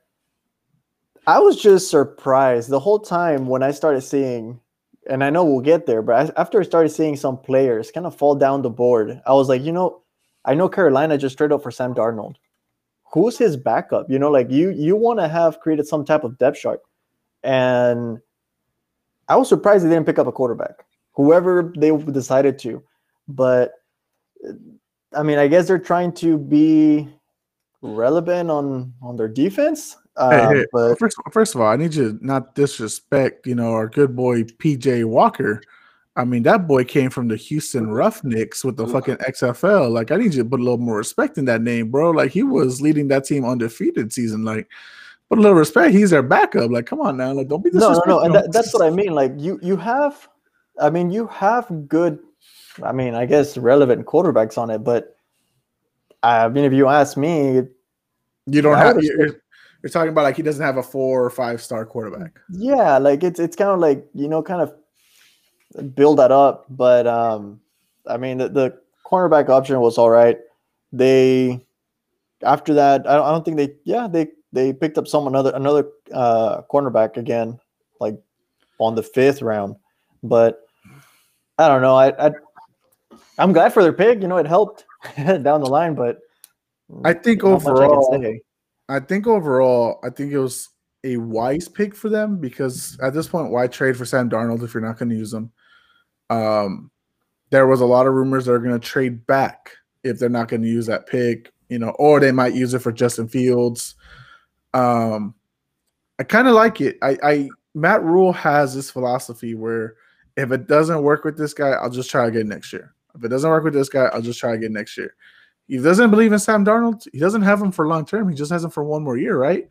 I was just surprised the whole time when I started seeing and I know we'll get there, but after I started seeing some players kind of fall down the board, I was like, you know, I know Carolina just straight up for Sam Darnold. Who's his backup? You know, like you you want to have created some type of depth chart. And I was surprised they didn't pick up a quarterback, whoever they decided to. But I mean, I guess they're trying to be relevant on on their defense. Um, hey, hey, but first, first of all, I need you to not disrespect, you know, our good boy PJ Walker. I mean, that boy came from the Houston Roughnecks with the fucking XFL. Like, I need you to put a little more respect in that name, bro. Like, he was leading that team undefeated season. Like, put a little respect. He's their backup. Like, come on now. Like, don't be no, no, no. And that, that's what I mean. Like, you you have, I mean, you have good, I mean, I guess relevant quarterbacks on it, but I mean, if you ask me, you don't have. You're, you're talking about like he doesn't have a four or five star quarterback. Yeah, like it's it's kind of like you know, kind of build that up. But um, I mean, the, the cornerback option was all right. They after that, I don't, I don't think they. Yeah, they they picked up some another another uh, cornerback again, like on the fifth round. But I don't know. I, I I'm glad for their pick. You know, it helped (laughs) down the line, but I think overall, I, I think overall, I think it was a wise pick for them because at this point, why trade for Sam Darnold if you're not going to use him? Um, there was a lot of rumors they're going to trade back if they're not going to use that pick, you know, or they might use it for Justin Fields. Um, I kind of like it. I, I Matt Rhule has this philosophy where if it doesn't work with this guy, I'll just try again next year. If it doesn't work with this guy, I'll just try again next year. He doesn't believe in Sam Darnold. He doesn't have him for long term. He just has him for one more year, right?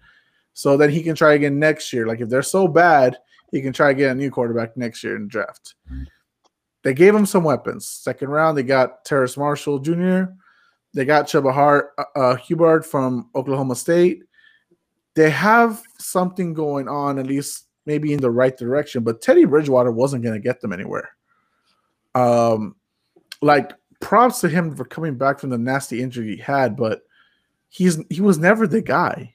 So then he can try again next year. Like if they're so bad, he can try again a new quarterback next year in the draft. They gave him some weapons. Second round, they got Terrace Marshall Jr. They got Chuba Hart, uh, uh, from Oklahoma State. They have something going on, at least maybe in the right direction. But Teddy Bridgewater wasn't going to get them anywhere. Um, like props to him for coming back from the nasty injury he had, but he's he was never the guy.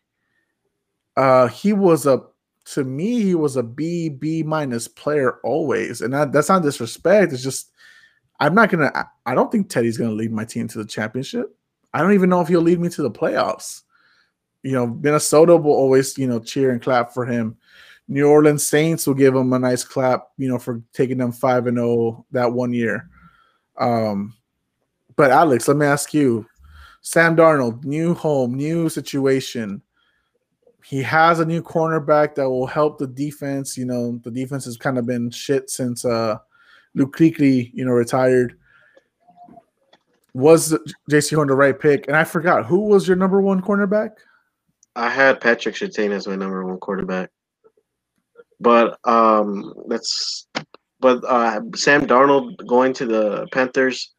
Uh, he was a to me he was a B B minus player always, and that, that's not disrespect. It's just I'm not gonna. I don't think Teddy's gonna lead my team to the championship. I don't even know if he'll lead me to the playoffs. You know, Minnesota will always you know cheer and clap for him. New Orleans Saints will give him a nice clap, you know, for taking them five and zero oh that one year. Um, but Alex, let me ask you, Sam Darnold, new home, new situation. He has a new cornerback that will help the defense. You know, the defense has kind of been shit since uh Luke Kuechly, you know, retired. Was Jaycee Horn the right pick? And I forgot who was your number one cornerback. I had Patrick Surtain as my number one quarterback, but um, that's but uh, Sam Darnold going to the Panthers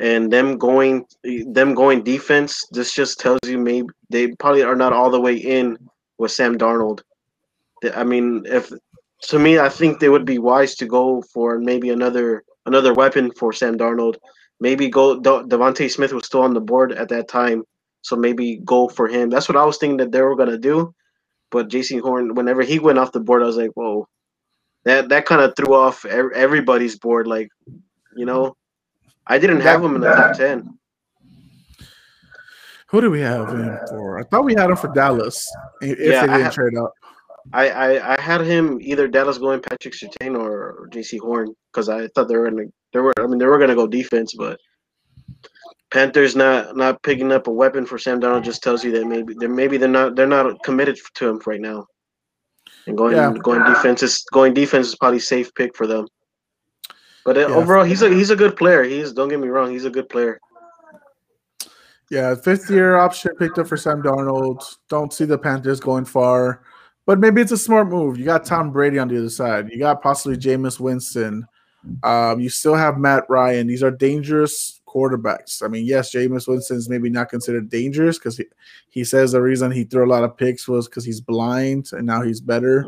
and them going them going defense. This just tells you maybe they probably are not all the way in with Sam Darnold. I mean, if to me, I think they would be wise to go for maybe another another weapon for Sam Darnold. Maybe go De- DeVonta Smith was still on the board at that time, so maybe go for him. That's what I was thinking that they were gonna do. But Jaycee Horn, whenever he went off the board, I was like, whoa, that that kind of threw off everybody's board. Like, you know, I didn't have him in the top ten. Who do we have him for? I thought we had him for Dallas. If yeah, they didn't trade up. I, I, I had him either Dallas going Patrick Surtain or Jaycee Horn because I thought they were gonna they were I mean they were gonna go defense, but Panthers not not picking up a weapon for Sam Donald just tells you that maybe they're maybe they're not they're not committed to him right now. And going yeah. going defense is going defense is probably safe pick for them. But uh, yeah. overall, he's a he's a good player. He's don't get me wrong, he's a good player. Yeah, fifth year option picked up for Sam Darnold. Don't see the Panthers going far. But maybe it's a smart move. You got Tom Brady on the other side. You got possibly Jameis Winston. Um, you still have Matt Ryan. These are dangerous quarterbacks. I mean, yes, Jameis Winston is maybe not considered dangerous because he, he says the reason he threw a lot of picks was because he's blind and now he's better.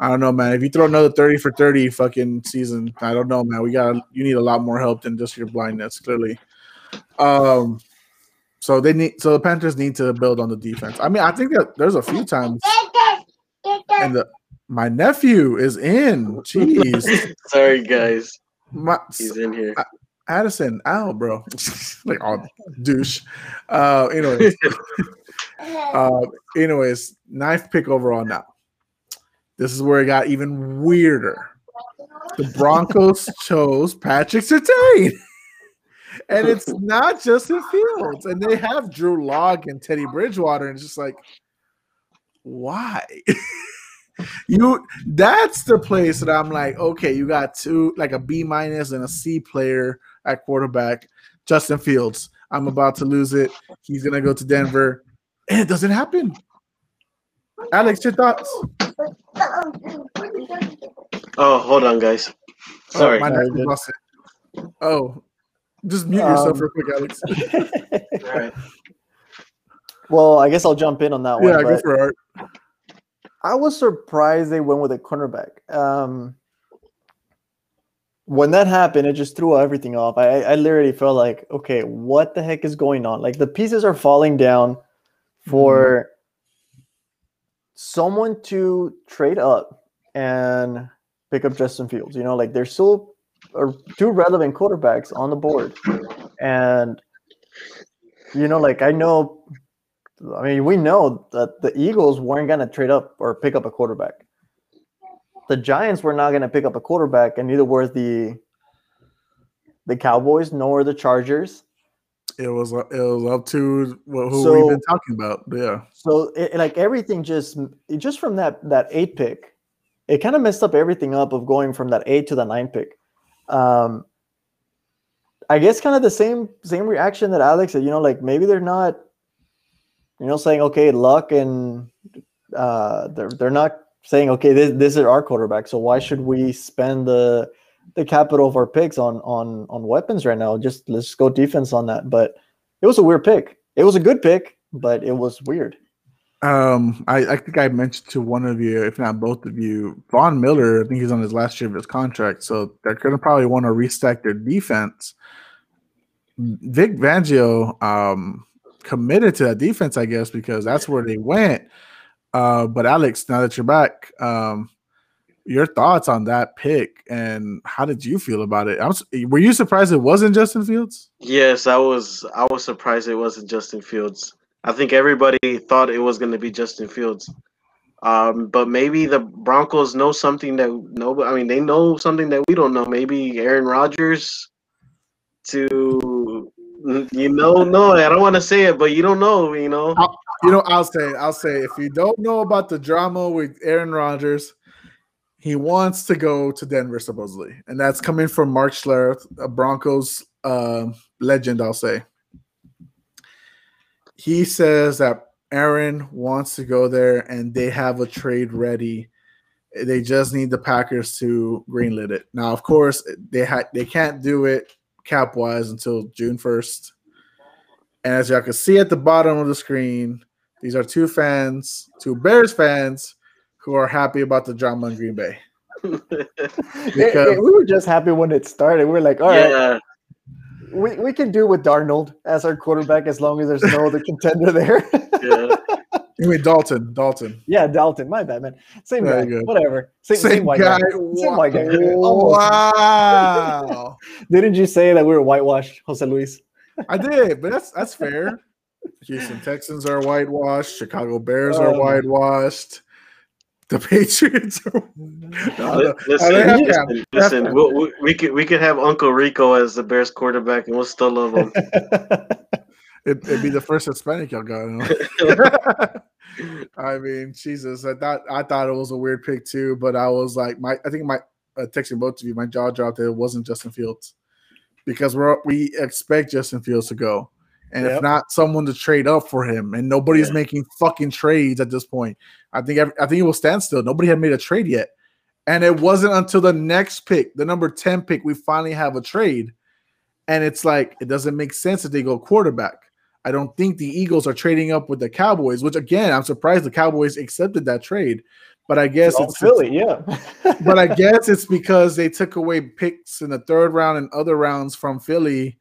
I don't know, man. If you throw another 30 for 30 fucking season, I don't know, man. We got you need a lot more help than just your blindness, clearly. Um so they need so the Panthers need to build on the defense. I mean, I think that there's a few times and the my nephew is in. Jeez. (laughs) Sorry, guys. My, He's in here. Addison, out, bro. (laughs) like all douche. Uh anyways. (laughs) uh anyways, ninth pick overall now. This is where it got even weirder. The Broncos (laughs) chose Patrick Surtain (laughs) and it's not Justin Fields. And they have Drew Lock and Teddy Bridgewater, and it's just like, why? (laughs) you that's the place that I'm like, okay, you got two like a B minus and a C player at quarterback, Justin Fields. I'm about to lose it. He's gonna go to Denver, and it doesn't happen. Alex, your thoughts? Oh, hold on, guys. Oh, Sorry. Oh, oh just mute yourself um, real quick, Alex. All (laughs) right. Well, I guess I'll jump in on that one. Yeah, go for art. I was surprised they went with a cornerback. Um, when that happened, it just threw everything off. I, I literally felt like, okay, what the heck is going on? Like the pieces are falling down for mm. Someone to trade up and pick up Justin Fields. You know, like they're still uh, two relevant quarterbacks on the board. And you know, like I know I mean, we know that the Eagles weren't gonna trade up or pick up a quarterback. The Giants were not gonna pick up a quarterback, and neither were the the Cowboys nor the Chargers. It was it was up to who So- we've been talking about. Yeah. So it, like everything just just from that that eight pick, it kind of messed up everything up of going from that eight to the nine pick. Um, I guess kind of the same same reaction that Alex said. You know, like maybe they're not, you know, saying okay, Lock and uh, they're they're not saying okay, this this is our quarterback. So why should we spend the the capital of our picks on on on weapons right now? Just let's go defense on that. But it was a weird pick. It was a good pick, but it was weird. Um, I, I think I mentioned to one of you, if not both of you, Von Miller. I think he's on his last year of his contract, so they're going to probably want to restack their defense. Vic Fangio um, committed to that defense, I guess, because that's where they went. Uh, but Alex, now that you're back, um, your thoughts on that pick and how did you feel about it? I was, were you surprised it wasn't Justin Fields? Yes, I was. I was surprised it wasn't Justin Fields. I think everybody thought it was going to be Justin Fields. Um, but maybe the Broncos know something that no. I mean, they know something that we don't know. Maybe Aaron Rodgers. To you know, no, I don't want to say it, but you don't know. You know, You know, I'll say, I'll say, if you don't know about the drama with Aaron Rodgers, he wants to go to Denver supposedly, and that's coming from Mark Schlereth, a Broncos um legend. I'll say. He says that Aaron wants to go there, and they have a trade ready. They just need the Packers to greenlit it. Now, of course, they had they can't do it cap wise until June first. And as y'all can see at the bottom of the screen, these are two fans, two Bears fans, who are happy about the drama in Green Bay. (laughs) Because- it- we were just happy when it started. We were like, all right, yeah, we, we can do with Darnold as our quarterback as long as there's no other contender there. yeah. (laughs) I mean Dalton, Dalton. yeah, Dalton, my bad, man. Same Very guy, good. whatever. Same, same, white guy. Same white guy. Wow. (laughs) Didn't you say that we were whitewashed, Jose Luis? I did, but that's that's fair. Houston Texans are whitewashed. Chicago Bears are Um, whitewashed. The Patriots are. (laughs) No, Li- no. Listen, listen, listen, we'll, we, we could we could have Uncle Rico as the Bears quarterback, and we'll still love him. (laughs) It, it'd be the first Hispanic y'all got. (laughs) I mean, Jesus, I thought I thought it was a weird pick too, but I was like, my I think my uh, texting both of you, my jaw dropped that it wasn't Justin Fields because we're we expect Justin Fields to go, and if not, someone to trade up for him, and nobody's Yeah. making fucking trades at this point. I think every, I think it will stand still. Nobody had made a trade yet, and it wasn't until the next pick, the number ten pick, we finally have a trade, and it's like it doesn't make sense that they go quarterback. I don't think the Eagles are trading up with the Cowboys, which again, I'm surprised the Cowboys accepted that trade. But I guess Oh, it's Philly, yeah. but I (laughs) guess it's because they took away picks in the third round and other rounds from Philly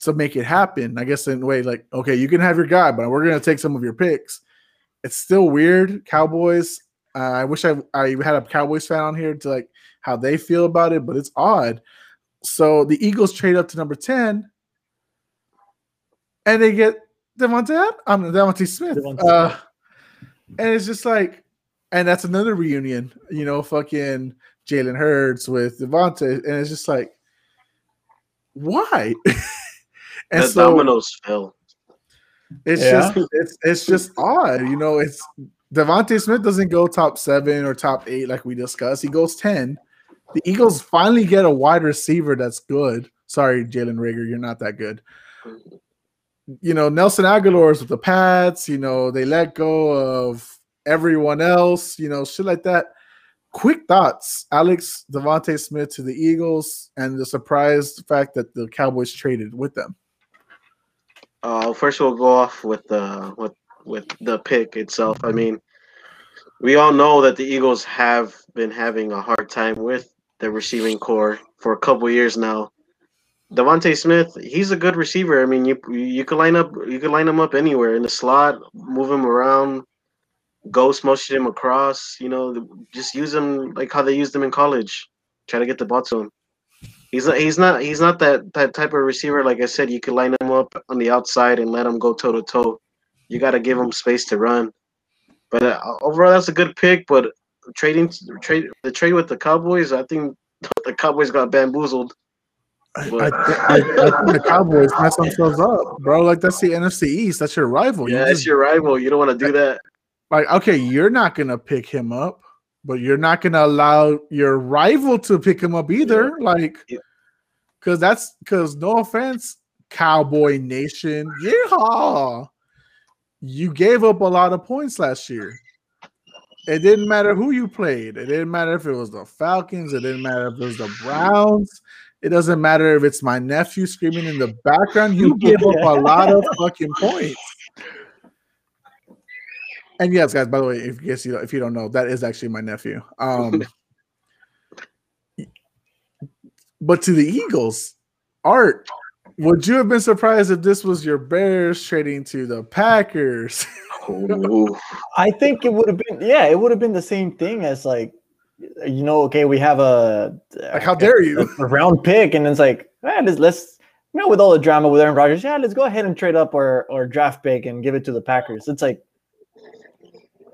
to make it happen. I guess in a way, like, okay, you can have your guy, but we're gonna take some of your picks. It's still weird. Cowboys. Uh, I wish I I had a Cowboys fan on here to like how they feel about it, but it's odd. So the Eagles trade up to number 10 and they get DeVonta, I'm um, DeVonta Smith. DeVonta Uh, and it's just like, and that's another reunion, you know, fucking Jalen Hurts with DeVonta, and it's just like, why? (laughs) and the so dominoes fell. it's Yeah. just it's it's just odd, you know. It's DeVonta Smith doesn't go top seven or top eight like we discussed. He goes ten. The Eagles finally get a wide receiver that's good. Sorry, Jalen Reagor, you're not that good. You know, Nelson Agholor's with the Pats. You know, they let go of everyone else. You know, shit like that. Quick thoughts, Alex DeVonta Smith to the Eagles, and the surprise fact that the Cowboys traded with them. Uh, first, we'll go off with the with with the pick itself. I mean, we all know that the Eagles have been having a hard time with the receiving core for a couple years now. DeVonta Smith, he's a good receiver. I mean, you you could line up you could line him up anywhere in the slot, move him around, ghost motion him across. You know, just use him like how they used him in college. Try to get the ball to him. He's not, he's not he's not that that type of receiver. Like I said, you could line him up on the outside and let him go toe to toe. You got to give him space to run. But uh, overall, that's a good pick. But trading trade the trade with the Cowboys, I think (laughs) the Cowboys got bamboozled. I, I, th- I, I think the Cowboys mess themselves up, bro. Like that's the NFC East. That's your rival. Yeah, you it's your rival. You don't want to do that. like okay, you're not gonna pick him up, but you're not gonna allow your rival to pick him up either. Like, because that's because no offense, Cowboy Nation, yeehaw! You gave up a lot of points last year. It didn't matter who you played. It didn't matter if it was the Falcons. It didn't matter if it was the Browns. It doesn't matter if it's my nephew screaming in the background. You gave up a lot of (laughs) fucking points. And yes, guys. By the way, if you guys you if you don't know, that is actually my nephew. Um, (laughs) but to the Eagles, Art, would you have been surprised if this was your Bears trading to the Packers? I think it would have been yeah, it would have been the same thing as like you know, okay, we have a Like, how dare you? a, round pick, and it's like, eh, let's, let's you know, with all the drama with Aaron Rodgers, yeah, let's go ahead and trade up our, our draft pick and give it to the Packers. It's like,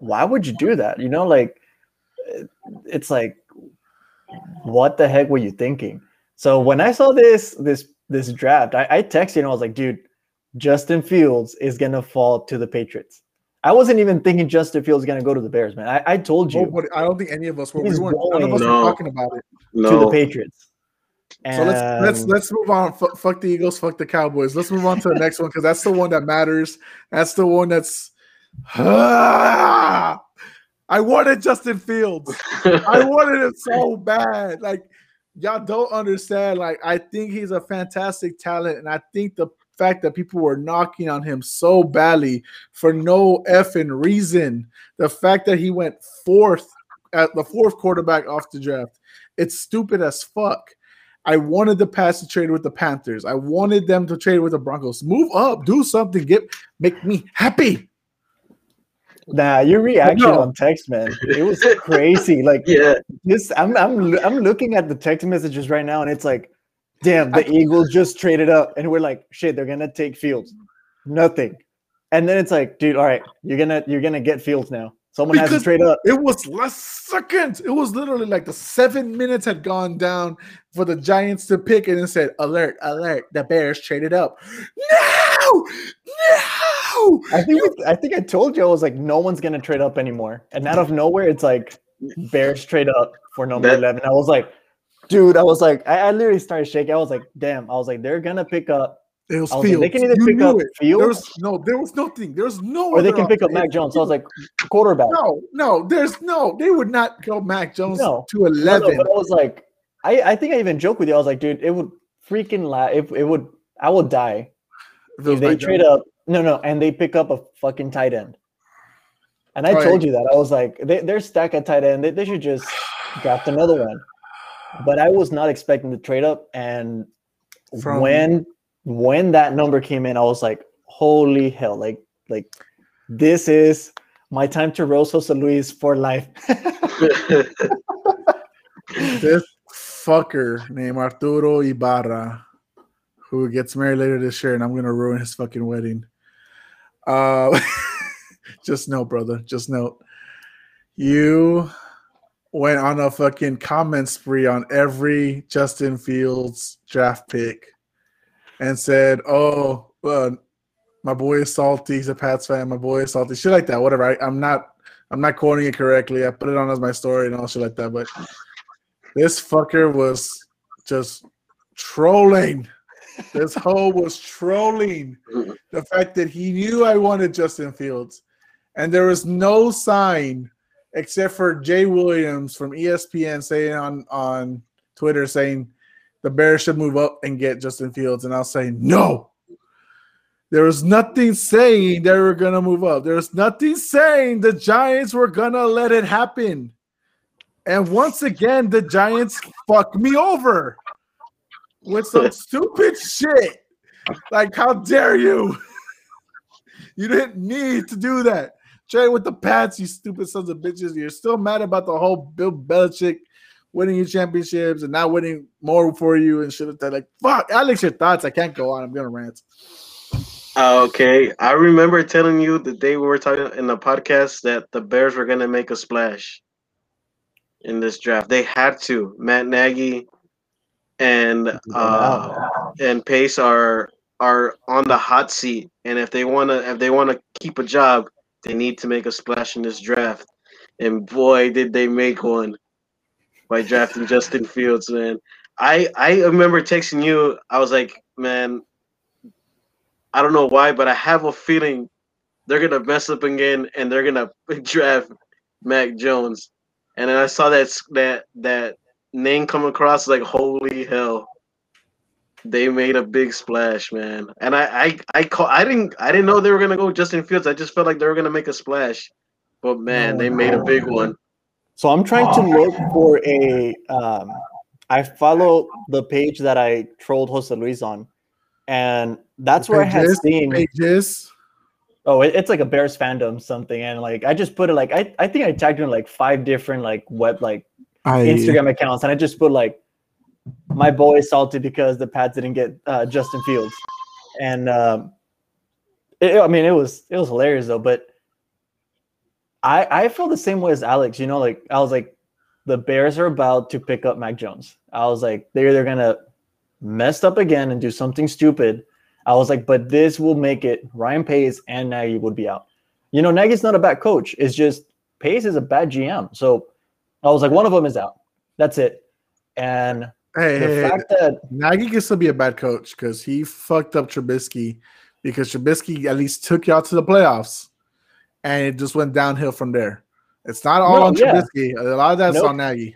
why would you do that? You know, like it's like, what the heck were you thinking? So when I saw this this this draft, I, I texted you and I was like, dude, Justin Fields is gonna fall to the Patriots. I wasn't even thinking Justin Fields is gonna go to the Bears, man. I, I told you Nobody, I don't think any of us were. We weren't. None of us going- were talking about it. to the No. Patriots. So let's let's let's move on. F- fuck the Eagles. Fuck the Cowboys. Let's move on to the next one because that's the one that matters. That's the one that's. (sighs) I wanted Justin Fields. I (laughs) wanted him so bad. Like y'all don't understand. Like I think he's a fantastic talent, and I think the fact that people were knocking on him so badly for no effing reason, the fact that he went fourth at the fourth quarterback off the draft, it's stupid as fuck. I wanted the pass to trade with the Panthers. I wanted them to trade with the Broncos. Move up, do something, get make me happy. Nah, your reaction No. on text, man, it was (laughs) crazy. Like Yeah. this, I'm I'm I'm looking at the text messages right now, and it's like, damn, the Eagles just traded up, and we're like, shit, they're gonna take Fields, nothing, and then it's like, dude, all right, you're gonna you're gonna get Fields now. Someone has to trade up. It was last second. It was literally like the seven minutes had gone down for the Giants to pick and it said, Alert, alert, the Bears traded up. No, no. I think we- I think I told you I was like, no one's gonna trade up anymore, and out of nowhere, it's like Bears trade up for number That- eleven. I was like, dude, I was like, I, I literally started shaking. I was like, damn, I was like, they're gonna pick up, It was I was like, they can either You pick up it. Fields There was no, there was nothing. There was no or they can pick up. Mac Jones. So I was like, quarterback. No, no, there's no, they would not go Mac Jones No. to No, no, 11. but I was like, I, I think I even joked with you. I was like, dude, it would freaking la If it would, I would die If if they Mac trade Jones. up. No, no, and they pick up a fucking tight end. And I Right. told you that I was like, they, they're stacked at tight end. They, they should just draft another one. But I was not expecting to trade up. And From- when when that number came in, I was like, holy hell! Like like this is my time to roast Jose Luis for life. (laughs) this fucker named Arturo Ibarra, who gets married later this year, and I'm gonna ruin his fucking wedding. Uh, (laughs) just note, brother. Just note. You went on a fucking comment spree on every Justin Fields draft pick, and said, "Oh, well, my boy is salty. He's a Pats fan. My boy is salty. Shit like that. Whatever. I, I'm not. I'm not quoting it correctly. I put it on as my story and all shit like that. But this fucker was just trolling. This hoe was trolling the fact that he knew I wanted Justin Fields, and there was no sign except for Jay Williams from ESPN saying on on Twitter saying the Bears should move up and get Justin Fields, and I was saying no. There was nothing saying they were gonna move up. There was nothing saying the Giants were gonna let it happen. And once again, the Giants fuck me over with some stupid shit. Like, how dare you? (laughs) You didn't need to do that. Trade with the Pats, you stupid sons of bitches. You're still mad about the whole Bill Belichick winning your championships and not winning more for you and shit like that. Like, fuck, Alex, your thoughts. I can't go on. I'm gonna rant. okay. I remember telling you the day we were talking in the podcast that the Bears were gonna make a splash in this draft. They had to. Matt Nagy and uh, and Pace are are on the hot seat. And if they wanna if they wanna keep a job, they need to make a splash in this draft. And boy, did they make one by drafting (laughs) Justin Fields, man. I I remember texting you. I was like, man, I don't know why, but I have a feeling they're gonna mess up again and they're gonna (laughs) draft Mac Jones. And then I saw that that that name come across like holy hell. They made a big splash, man. And I I I call I didn't I didn't know they were gonna go Justin Fields. I just felt like they were gonna make a splash. But man, they made a big one. So I'm trying to look for a. Um, I follow the page that I trolled Jose Luis on, and that's where I had seen pages. Oh, it, it's like a Bears fandom something, and like I just put it like I, I think I tagged in like five different like web like I, Instagram accounts, and I just put like my boy salty because the Pats didn't get uh, Justin Fields, and um, it, I mean it was it was hilarious though, but I I feel the same way as Alex. You know, like I was like the Bears are about to pick up Mac Jones. I was like they're they're gonna mess up again and do something stupid. I was like, but this will make it. Ryan Pace and Nagy would be out. You know, Nagy's not a bad coach. It's just Pace is a bad GM. So I was like, one of them is out. That's it. And hey, the hey, fact that Nagy can still be a bad coach because he fucked up Trubisky because Trubisky at least took y'all to the playoffs, and it just went downhill from there. It's not all No, on yeah. Trubisky. A lot of that's Nope. on Nagy.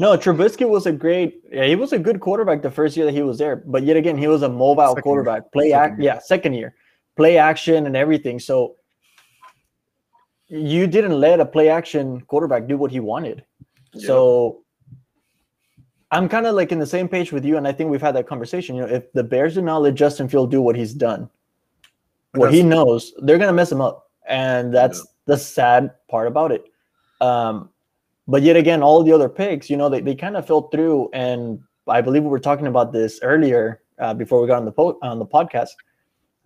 no, Trubisky was a great. Yeah, he was a good quarterback the first year that he was there. But yet again, he was a mobile Second year. quarterback. Play act, yeah, second year, play action and everything. So you didn't let a play action quarterback do what he wanted. So I'm kind of like in the same page with you, and I think we've had that conversation. You know, if the Bears do not let Justin Field do what he's done, what he knows, they're gonna mess him up, and that's the sad part about it. Um, but yet again, all the other picks, you know, they, they kind of fell through, and I believe we were talking about this earlier uh, before we got on the po- on the podcast.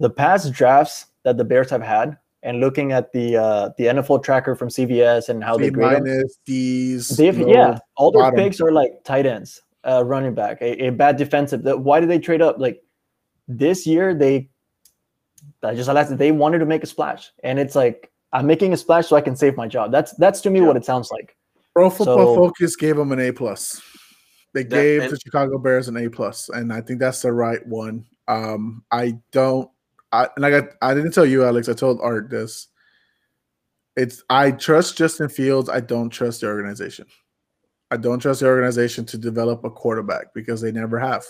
The past drafts that the Bears have had, and looking at the uh, the NFL tracker from CBS and how they C grade them, D's. They've, low. yeah, all their bottom. picks are like tight ends, uh, running back, a, a bad defensive. The- Why did they trade up? Like this year, they I just realized that they wanted to make a splash, and it's like I'm making a splash so I can save my job. That's that's to me what it sounds like. Pro Football So- Focus gave them an A plus. They That- gave and- the Chicago Bears an A plus, and I think that's the right one. Um, I don't. I and I got. I didn't tell you, Alex. I told Art this. It's. I trust Justin Fields. I don't trust the organization. I don't trust the organization to develop a quarterback because they never have.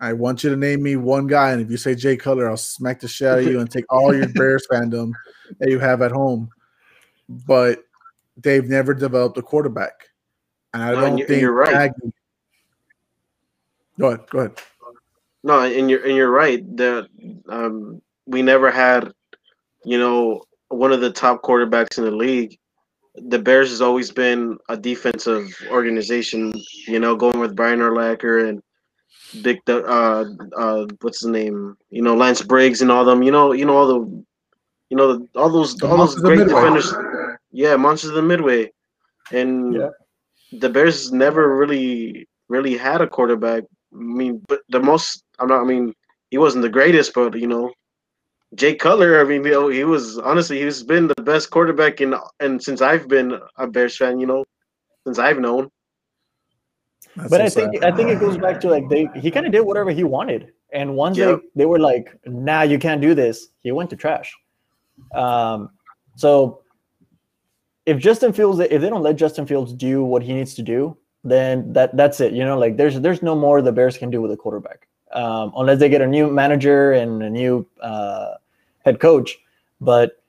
I want you to name me one guy, and if you say Jay Cutler, I'll smack the shit out of you and take all your Bears (laughs) fandom that you have at home. But they've never developed a quarterback, and I No, and don't you- think you're right. Nagy- Go ahead. Go ahead. No, and you're and you're right. The um, we never had, you know, one of the top quarterbacks in the league. The Bears has always been a defensive organization. You know, going with Brian Urlacher and Big, uh, uh, what's his name? You know, Lance Briggs and all them. You know, you know all the, you know, the, all those The all those great defenders. Yeah, monsters of the midway, and Yeah. the Bears never really really had a quarterback. I mean, but the most I'm not. I mean, he wasn't the greatest, but you know, Jay Cutler. I mean, you know, he was honestly he's been the best quarterback in and since I've been a Bears fan. You know, since I've known. That's but so I think sad. I think it goes back to like they he kind of did whatever he wanted, and once Yep. they they were like, "Nah, you can't do this," he went to trash. Um, so if Justin Fields, if they don't let Justin Fields do what he needs to do, then that that's it. You know, like there's there's no more the Bears can do with a quarterback, um, unless they get a new manager and a new uh, head coach. But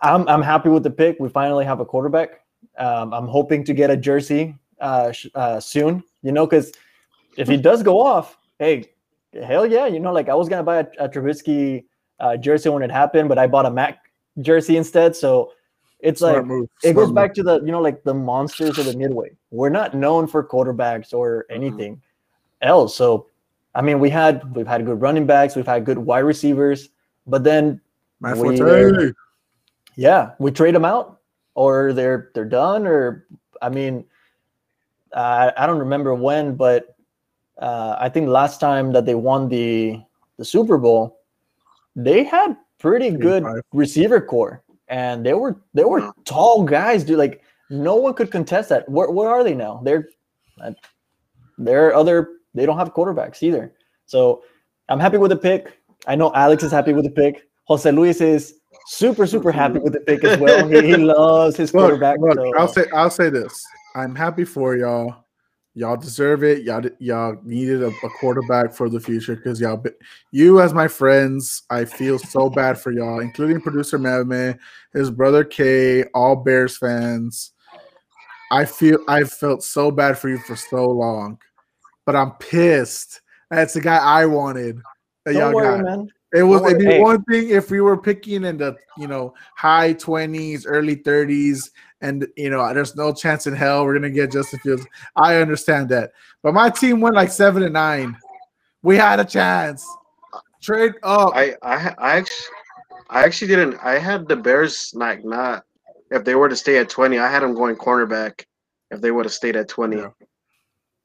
I'm I'm happy with the pick. We finally have a quarterback. Um, I'm hoping to get a jersey uh, sh- uh, soon. You know, because if he does go off, hey, hell yeah! You know, like I was gonna buy a, a Trubisky uh, jersey when it happened, but I bought a Mac jersey instead. So it's Smart like move. it Smart goes move. back to the you know like the monsters of the midway. We're not known for quarterbacks or anything else. So I mean, we had we've had good running backs, we've had good wide receivers, but then we- Forte. yeah, we trade them out, or they're they're done, or I mean, uh, I don't remember when, but uh, I think last time that they won the the Super Bowl, they had pretty good receiver core, and they were they were tall guys, dude. Like no one could contest that. Where where are they now? They're uh, they're other. They don't have quarterbacks either. So I'm happy with the pick. I know Alex is happy with the pick. Jose Luis is super super happy with the pick as well. He, he (laughs) loves his quarterback. look, so- I'll say I'll say this. I'm happy for y'all. Y'all deserve it. Y'all y'all needed a, a quarterback for the future because y'all you as my friends, I feel so bad for y'all, including producer Mavme, his brother Kay, all Bears fans. I feel I've felt so bad for you for so long, but I'm pissed. That's the guy I wanted. That don't y'all worry, got. man. It was it'd be. Hey. one thing if we were picking in the you know high twenties, early thirties, and you know there's no chance in hell we're gonna get Justin Fields. I understand that, but my team went like seven and nine. We had a chance. Trade up. I I I actually I actually didn't. I had the Bears like not if they were to stay at twenty. I had them going cornerback if they would have stayed at twenty Yeah.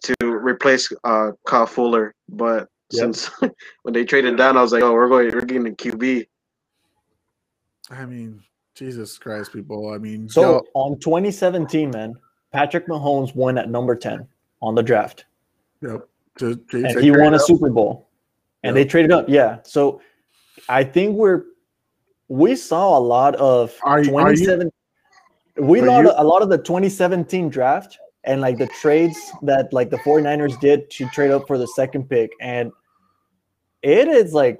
To replace uh Kyle Fuller. But Yep. since (laughs) when they traded down, I was like, oh, we're going, we're getting a QB. I mean, Jesus Christ, people. I mean, So y'all- on 2017, man, Patrick Mahomes won at number 10 on the draft, yep. To, to and he trade won a up. Super Bowl, and they traded up. Yeah, so I think we're we saw a lot of Are you- are you- we are saw a lot of the 2017 draft and like the trades that like the 49ers did to trade up for the second pick, and it is like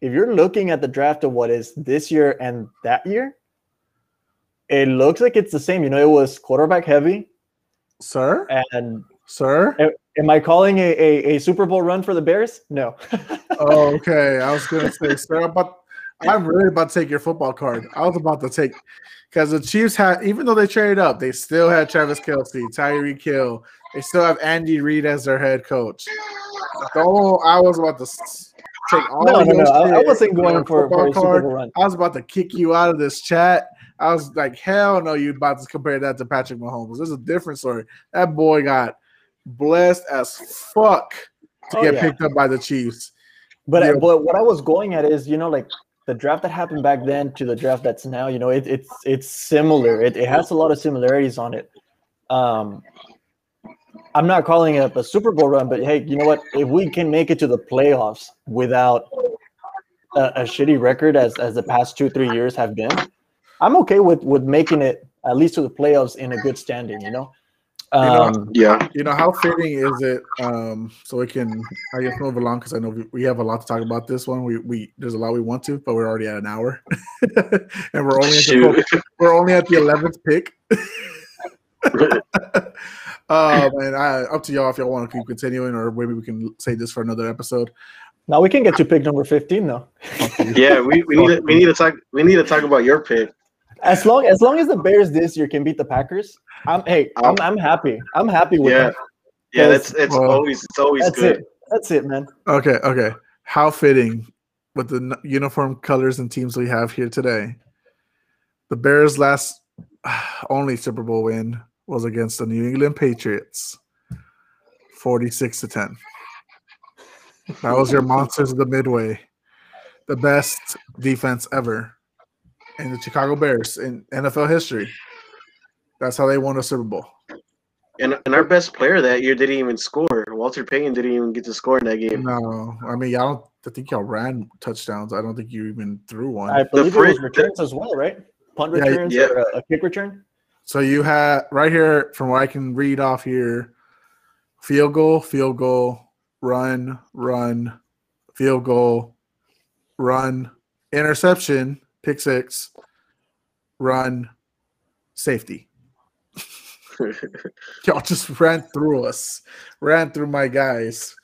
if you're looking at the draft of what is this year and that year, it looks like it's the same. You know, it was quarterback heavy, sir, and sir. Am I calling a, a, a Super Bowl run for the Bears? No. (laughs) Oh, okay. I was gonna say, sir, about I'm really about to take your football card. I was about to take because the Chiefs had, even though they traded up, they still had Travis Kelce, Tyreek Hill. They still have Andy Reid as their head coach. Oh, I was about to take all no, no, no. I, I wasn't going for, for a football card. Run. I was about to kick you out of this chat. I was like, hell no, you about to compare that to Patrick Mahomes. This is a different story. That boy got blessed as fuck to Oh, get yeah. picked up by the Chiefs. But, but what I was going at is, you know, like the draft that happened back then to the draft that's now, you know, it, it's it's similar. It, it has a lot of similarities on it. Um, I'm not calling it a Super Bowl run, but hey, you know what? If we can make it to the playoffs without a, a shitty record as as the past two three years have been, I'm okay with with making it at least to the playoffs in a good standing. You know. Know, Um, Yeah, You know, how fitting is it? Um, so we can, I guess, move along because I know we, we have a lot to talk about this one. We, we there's a lot we want to, but we're already at an hour, (laughs) and we're only at the, shoot. we're only at the eleventh pick. (laughs) um, and I, up to y'all if y'all want to keep continuing, or maybe we can say this for another episode. now we can get to pick number 15 though. yeah, we, we need to, we need to talk we need to talk about your pick. As long as long as the Bears this year can beat the Packers, I'm hey, oh. I'm, I'm happy. I'm happy with Yeah, that. yeah, Yes. that's it's Well, always it's always That's good. it. That's it, man. Okay, okay. How fitting with the uniform colors and teams we have here today. The Bears' last (sighs) only Super Bowl win was against the New England Patriots, 46 to 10. That was your monsters of the midway. The best defense ever in the Chicago Bears in NFL history. That's how they won a Super Bowl. And and our best player that year didn't even score. Walter Payton didn't even get to score in that game. No, I mean, I don't I think y'all ran touchdowns. I don't think you even threw one. I believe it fri- was returns as well, right? Punt Yeah, returns yeah. or a, a kick return. So you had right here from what I can read off here field goal, field goal, run, run, field goal, run, interception, pick six, run, safety. (laughs) Y'all just ran through us, ran through my guys.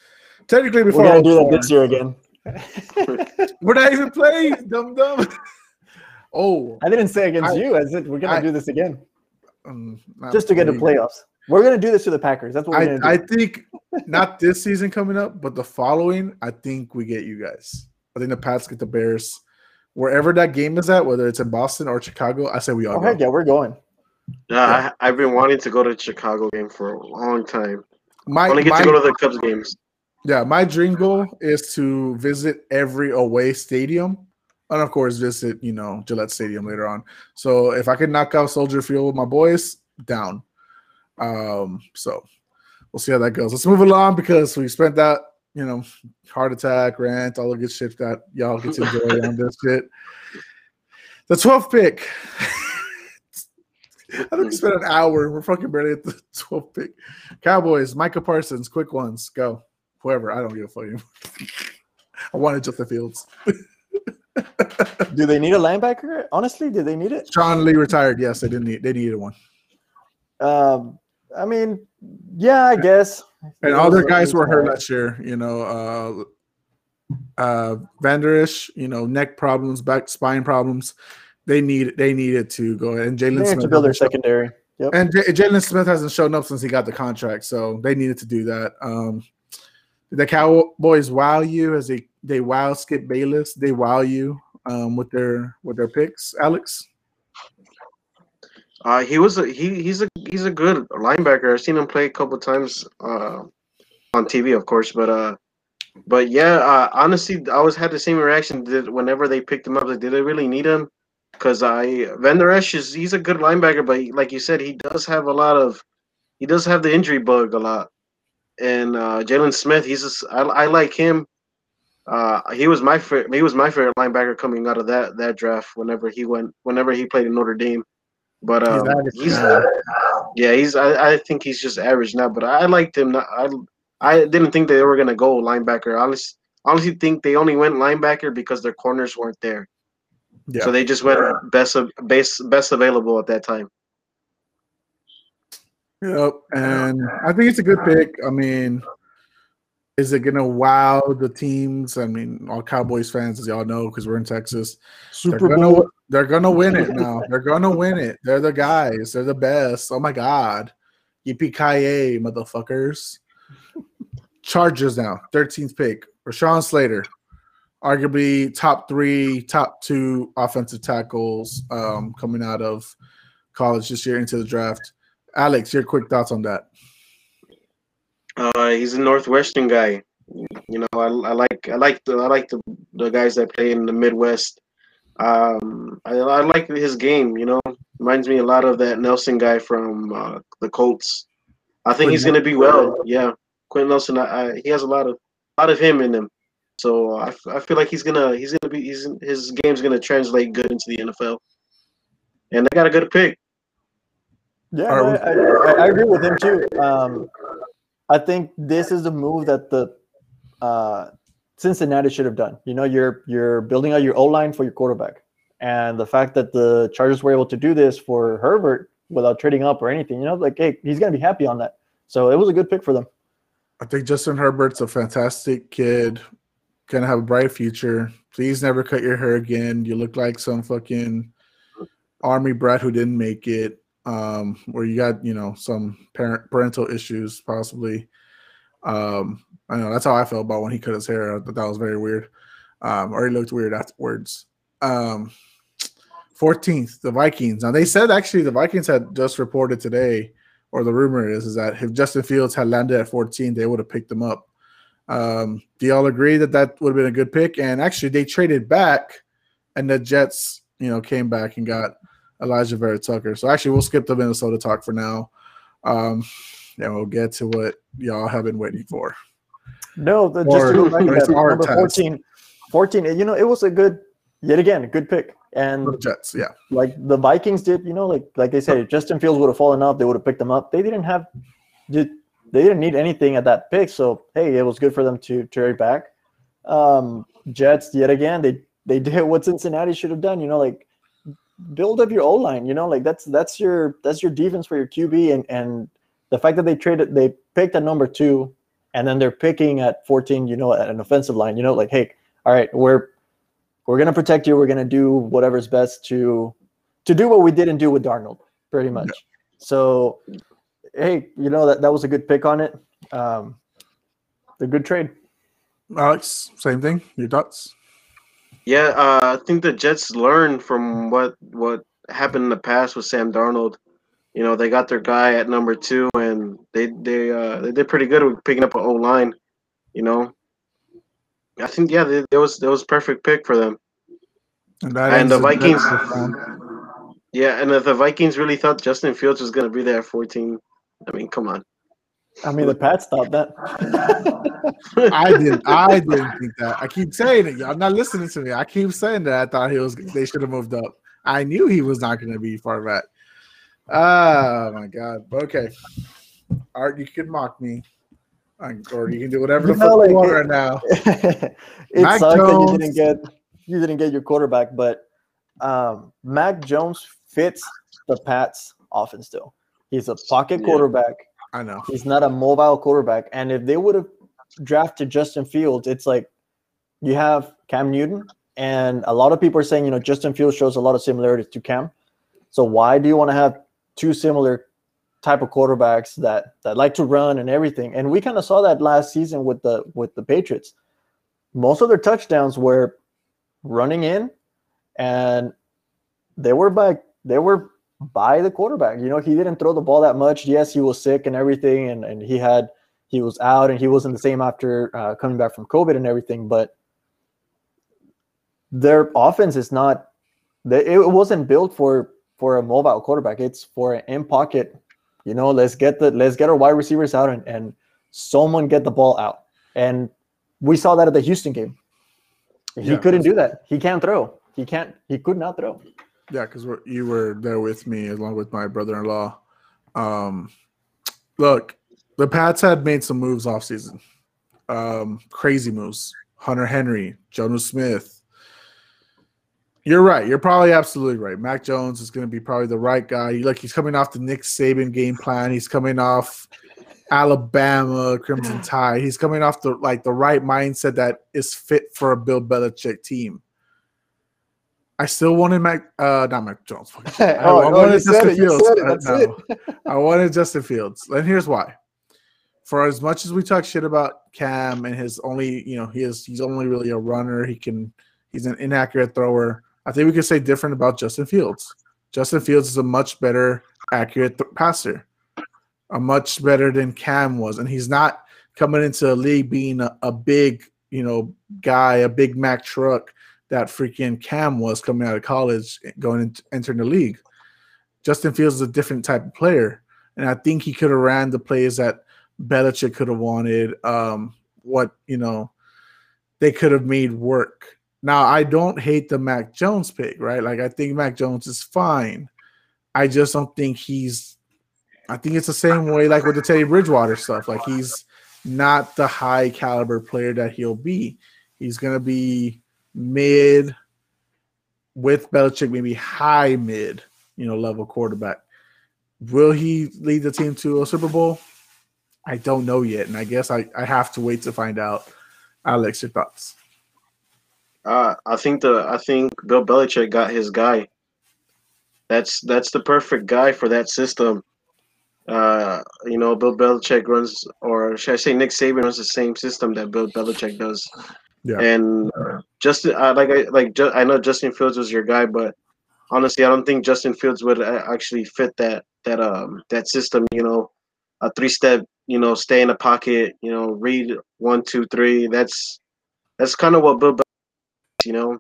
Technically, We're before gonna I do that this year again. we're not even playing, dumb dumb. Oh, I didn't say against I- you. I said we're gonna I- do this again um, just to get to playoffs. We're gonna do this to the Packers. That's what we're I, gonna do. I think not this season coming up, but the following, I think we get you guys. I think the Pats get the Bears. Wherever that game is at, whether it's in Boston or Chicago, I say we all oh go. yeah, we're going. Yeah, I, I've been wanting to go to the Chicago game for a long time. my, Only get my to go to the Cubs games. yeah, my dream goal is to visit every away stadium, and of course visit you know Gillette Stadium later on. So if I could knock out Soldier Field with my boys, down. Um, so we'll see how that goes. Let's move along because we spent that you know heart attack, rant, all the good shit that y'all get to enjoy on this (laughs) shit. The 12th pick. (laughs) I think we spent an hour. We're fucking barely at the 12th pick. Cowboys, Micah Parsons, quick ones, go. Whoever, I don't give a fuck anymore. (laughs) I wanted Justin Fields. Do they need a linebacker? Honestly, do they need it? Sean Lee retired. Yes, they didn't need. They needed one, Um, I mean, yeah, I guess. and all their guys were hurt last year. You know, uh, uh, Van Der Esch. You know, neck problems, back spine problems. They need. They needed to go ahead. And Jalen have Smith to build their secondary. Yep. And J- Jaylon Smith hasn't shown up since he got the contract, so they needed to do that. Um, the Cowboys wow you as they they wow Skip Bayless. They wow you um, with their with their picks. Alex, Uh, he was a he he's a he's a good linebacker. I've seen him play a couple times uh, on TV, of course, but uh, but yeah, uh, honestly, I always had the same reaction. Whenever they picked him up, like, did they really need him? Because I Van Der Esch is he's a good linebacker, but like you said, he does have a lot of he does have the injury bug a lot. And uh, Jaylon Smith, he's just I, I like him. Uh, he was my favorite. He was my favorite linebacker coming out of that that draft. Whenever he went, whenever he played in Notre Dame, but He's um, average he's, now. yeah, he's. I, I think he's just average now. But I liked him. Not, I I didn't think they were gonna go linebacker. I honestly, honestly think they only went linebacker because their corners weren't there. yeah, So they just went best of base best available at that time. Yep, and I think it's a good pick. I mean, is it gonna wow the teams? I mean, all Cowboys fans, as y'all know, because we're in Texas, they're Super gonna Bowl. They're gonna win it now. (laughs) They're gonna win it. They're the guys. They're the best. Oh my god, yippee ki motherfuckers! Chargers now, thirteenth pick, Rashawn Slater, arguably top three, top two offensive tackles um, coming out of college this year into the draft. Alex, your quick thoughts on that? Uh, he's a Northwestern guy. You know, I, I like I like the I like the, the guys that play in the Midwest. Um, I, I like his game. You know, reminds me a lot of that Nelson guy from uh, the Colts. I think he's gonna be well. Yeah, Quenton Nelson. I, I, he has a lot of a lot of him in him. So I, I feel like he's gonna he's gonna be he's, his game's gonna translate good into the NFL. And they got a good pick. Yeah, Are I, I, I agree with him too. Um, I think this is the move that the uh, Cincinnati should have done. You know, you're you're building out your O line for your quarterback, and the fact that the Chargers were able to do this for Herbert without trading up or anything, you know, like hey, he's gonna be happy on that. So it was a good pick for them. I think Justin Herbert's a fantastic kid, gonna have a bright future. Please never cut your hair again. You look like some fucking army brat who didn't make it. Um, where you got you know some parent parental issues possibly. Um, I know that's how I felt about when he cut his hair. I thought that was very weird. Um, or he looked weird afterwards. Um, 14th, the Vikings. Now they said actually the Vikings had just reported today, or the rumor is, is that if Justin Fields had landed at 14, they would have picked him up. Um, do y'all agree that that would have been a good pick? And actually, they traded back, and the Jets, you know, came back and got Alijah Vera-Tucker. So actually, we'll skip the Minnesota talk for now. Um, and we'll get to what y'all have been waiting for. No, the, Or- just to go back to that, number task. 14, 14, you know, it was a good, yet again, a good pick. And The Jets, yeah. like the Vikings did, you know, like like they said, Justin Fields would have fallen off, they would have picked him up. They didn't have, did they didn't need anything at that pick, so hey, it was good for them to trade back. Um, Jets yet again, they they did what Cincinnati should have done, you know, like build up your O line, you know, like that's that's your that's your defense for your QB, and and the fact that they traded, they picked at number two, and then they're picking at fourteen, you know, at an offensive line, you know, like hey, all right, we're we're gonna protect you. We're gonna do whatever's best to to do what we didn't do with Darnold, pretty much. So, hey, you know that that was a good pick on it. Um, a good trade. Alex, same thing. Your thoughts? Yeah, uh, I think the Jets learned from what what happened in the past with Sam Darnold. You know, they got their guy at number two, and they they uh, they did pretty good with picking up an O line. You know, I think yeah, they, that was that was perfect pick for them. And, that And the Vikings- next. Yeah, and if the Vikings really thought Justin Fields was going to be there at 14, I mean, come on. I mean, the Pats thought that. (laughs) I didn't. I didn't think that. I keep saying it. Y'all not listening to me. I keep saying that. I thought he was. They should have moved up. I knew he was not going to be far back. Oh my god. Okay. Art, you can mock me, or you can do whatever the You know, fuck you like, want right now. (laughs) it Mac sucks that you didn't get you didn't get your quarterback, but um, Mac Jones fits the Pats often still. He's a pocket Yeah. quarterback. I know. He's not a mobile quarterback. And if they would have drafted Justin Fields, it's like you have Cam Newton, and a lot of people are saying, you know, Justin Fields shows a lot of similarities to Cam. So why do you want to have two similar type of quarterbacks that that like to run and everything? And we kind of saw that last season with the with the Patriots. Most of their touchdowns were running in, and they were by they were by the quarterback. You know, he didn't throw the ball that much. Yes, he was sick and everything, and, and he had he was out and he wasn't the same after uh, coming back from COVID and everything. But their offense is not. It wasn't built for for a mobile quarterback. It's for an in pocket. You know, let's get the let's get our wide receivers out and, and someone get the ball out. And we saw that at the Houston game. He Yeah. couldn't do that. He can't throw. He can't. He could not throw. Yeah, because you were there with me along with my brother-in-law. Um, look, the Pats had made some moves off season. Um, crazy moves. Hunter Henry, Jonnu Smith. You're right. You're probably absolutely right. Mac Jones is going to be probably the right guy. Like he's coming off the Nick Saban game plan. He's coming off Alabama Crimson (sighs) Tide. He's coming off the like the right mindset that is fit for a Bill Belichick team. I still wanted Mac, uh, not Mac Jones. (laughs) I, Oh, I oh, wanted Justin it, Fields. Uh, no. (laughs) I wanted Justin Fields, and here's why. For as much as we talk shit about Cam and his only, you know, he is he's only really a runner. He can he's an inaccurate thrower. I think we could say different about Justin Fields. Justin Fields is a much better accurate th- passer, a much better than Cam was, and he's not coming into the league being a, a big, you know, guy, a big Mac truck that freaking Cam was coming out of college, going into entering the league. Justin Fields is a different type of player, and I think he could have ran the plays that Belichick could have wanted. Um, what you know, they could have made work. Now, I don't hate the Mac Jones pick, right? Like I think Mac Jones is fine. I just don't think he's. I think it's the same way like with the Teddy Bridgewater stuff. Like he's not the high caliber player that he'll be. He's gonna be mid with Belichick, maybe high mid, you know, level quarterback. Will he lead the team to a Super Bowl? I don't know yet, and I guess I, I have to wait to find out. Alex, your thoughts? Uh, I think the I think Bill Belichick got his guy. That's that's the perfect guy for that system. Uh, you know, Bill Belichick runs, or should I say, Nick Saban runs the same system that Bill Belichick does. Yeah. And Justin, uh, like I like, I know Justin Fields was your guy, but honestly, I don't think Justin Fields would uh, actually fit that that um that system. You know, a three step, you know, stay in the pocket, you know, read one, two, three. That's that's kind of what Bill you know,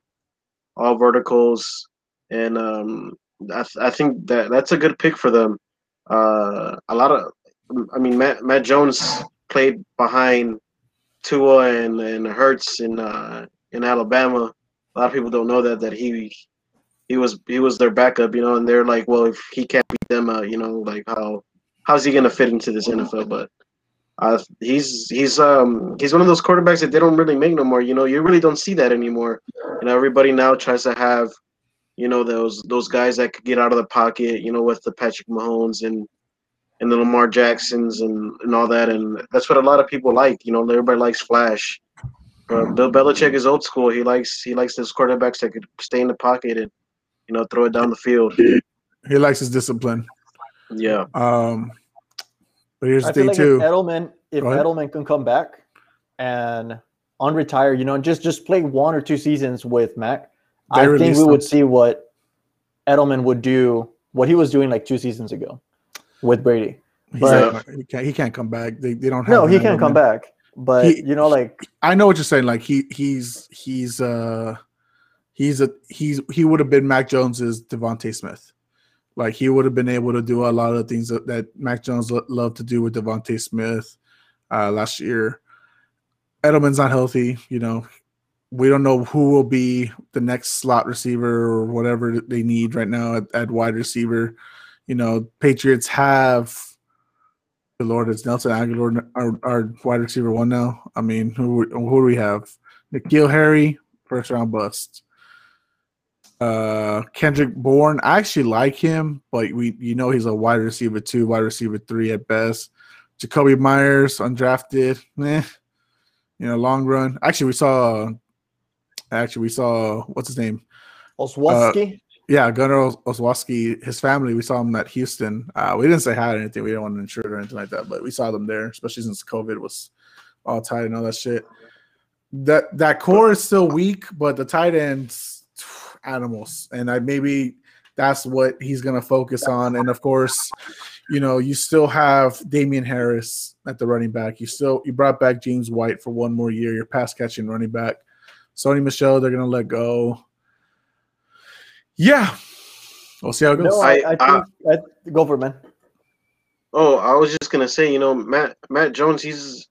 all verticals, and um, I, th- I think that that's a good pick for them. Uh, a lot of, I mean, Matt Matt Jones played behind Tua and and Hurts in uh, in Alabama. A lot of people don't know that that he he was he was their backup, you know, and they're like, well, if he can't beat them, uh, you know, like how how's he gonna fit into this NFL? But uh, he's he's um he's one of those quarterbacks that they don't really make no more. You know, you really don't see that anymore. You know, everybody now tries to have, you know, those those guys that could get out of the pocket. You know, with the Patrick Mahomes and and the Lamar Jacksons and and all that, and that's what a lot of people like. You know, everybody likes flash. But Bill Belichick is old school. He likes he likes those quarterbacks that could stay in the pocket and you know throw it down the field. He likes his discipline. Yeah. Um, but here's the I thing like too. if Edelman, if Edelman can come back and unretire, you know, and just just play one or two seasons with Mac, They I think we him. would see what Edelman would do, what he was doing like two seasons ago. with Brady. But- he can't. He can't come back. They, they don't. Have No, he can't come back. But He- you know, like I know what you're saying. Like he he's he's uh he's a he's he would have been Mac Jones's DeVonta Smith. Like he would have been able to do a lot of the things that, that Mac Jones lo- loved to do with DeVonta Smith uh, last year. Edelman's not healthy. You know, we don't know who will be the next slot receiver or whatever they need right now at, at wide receiver. You know, Patriots have the Lord is Nelson Agholor our, our wide receiver one now. I mean, who who do we have? N'Keal Harry, first round bust. Uh, Kendrick Bourne, I actually like him, but we you know he's a wide receiver two, wide receiver three at best. Jakobi Meyers, undrafted, eh. You know, long run. Actually, we saw. Actually, we saw what's his name? Olszewski. Yeah, Gunner Os- Olszewski, his family, we saw him at Houston. Uh, we didn't say hi or anything. We didn't want to insure it or anything like that, but we saw them there, especially since COVID was all tight and all that shit. That that core is still weak, but the tight ends, animals, and I maybe that's what he's gonna focus on. And of course, you know, you still have Damien Harris at the running back. You still you brought back James White for one more year. Your pass catching running back. Sony Michel, they're gonna let go. Yeah, we'll see how it goes. no, I, I- I think I, go for it, man. Oh, I was just gonna say, you know, Matt Matt Jones, he's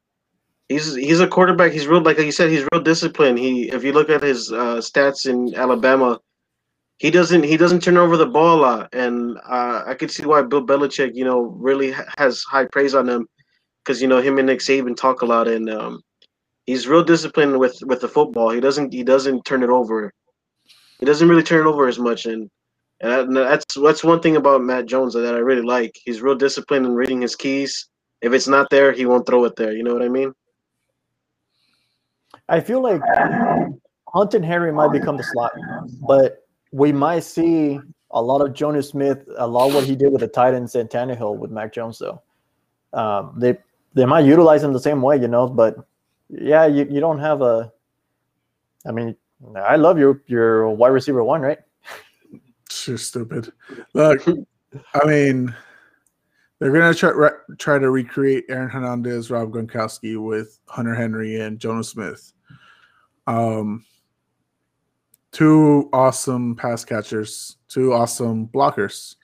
he's he's a quarterback. He's real, like you said, he's real disciplined. He, if you look at his uh, stats in Alabama, he doesn't he doesn't turn over the ball a lot, and uh, I could see why Bill Belichick, you know, really ha- has high praise on him, because you know him and Nick Saban talk a lot, and um, he's real disciplined with with the football. He doesn't he doesn't turn it over. He doesn't really turn it over as much, and and that's that's one thing about Matt Jones that I really like. He's real disciplined in reading his keys. If it's not there, he won't throw it there. You know what I mean? I feel like Hunt and Harry might become the slot, but we might see a lot of Jonnu Smith, a lot of what he did with the Titans and Tannehill with Mac Jones, though. Um, they they might utilize him the same way, you know. But yeah, you, you don't have a. I mean, I love your your wide receiver one, right? You're stupid. Look, I mean, they're gonna try re- try to recreate Aaron Hernandez, Rob Gronkowski with Hunter Henry and Jonnu Smith. Um, two awesome pass catchers, two awesome blockers.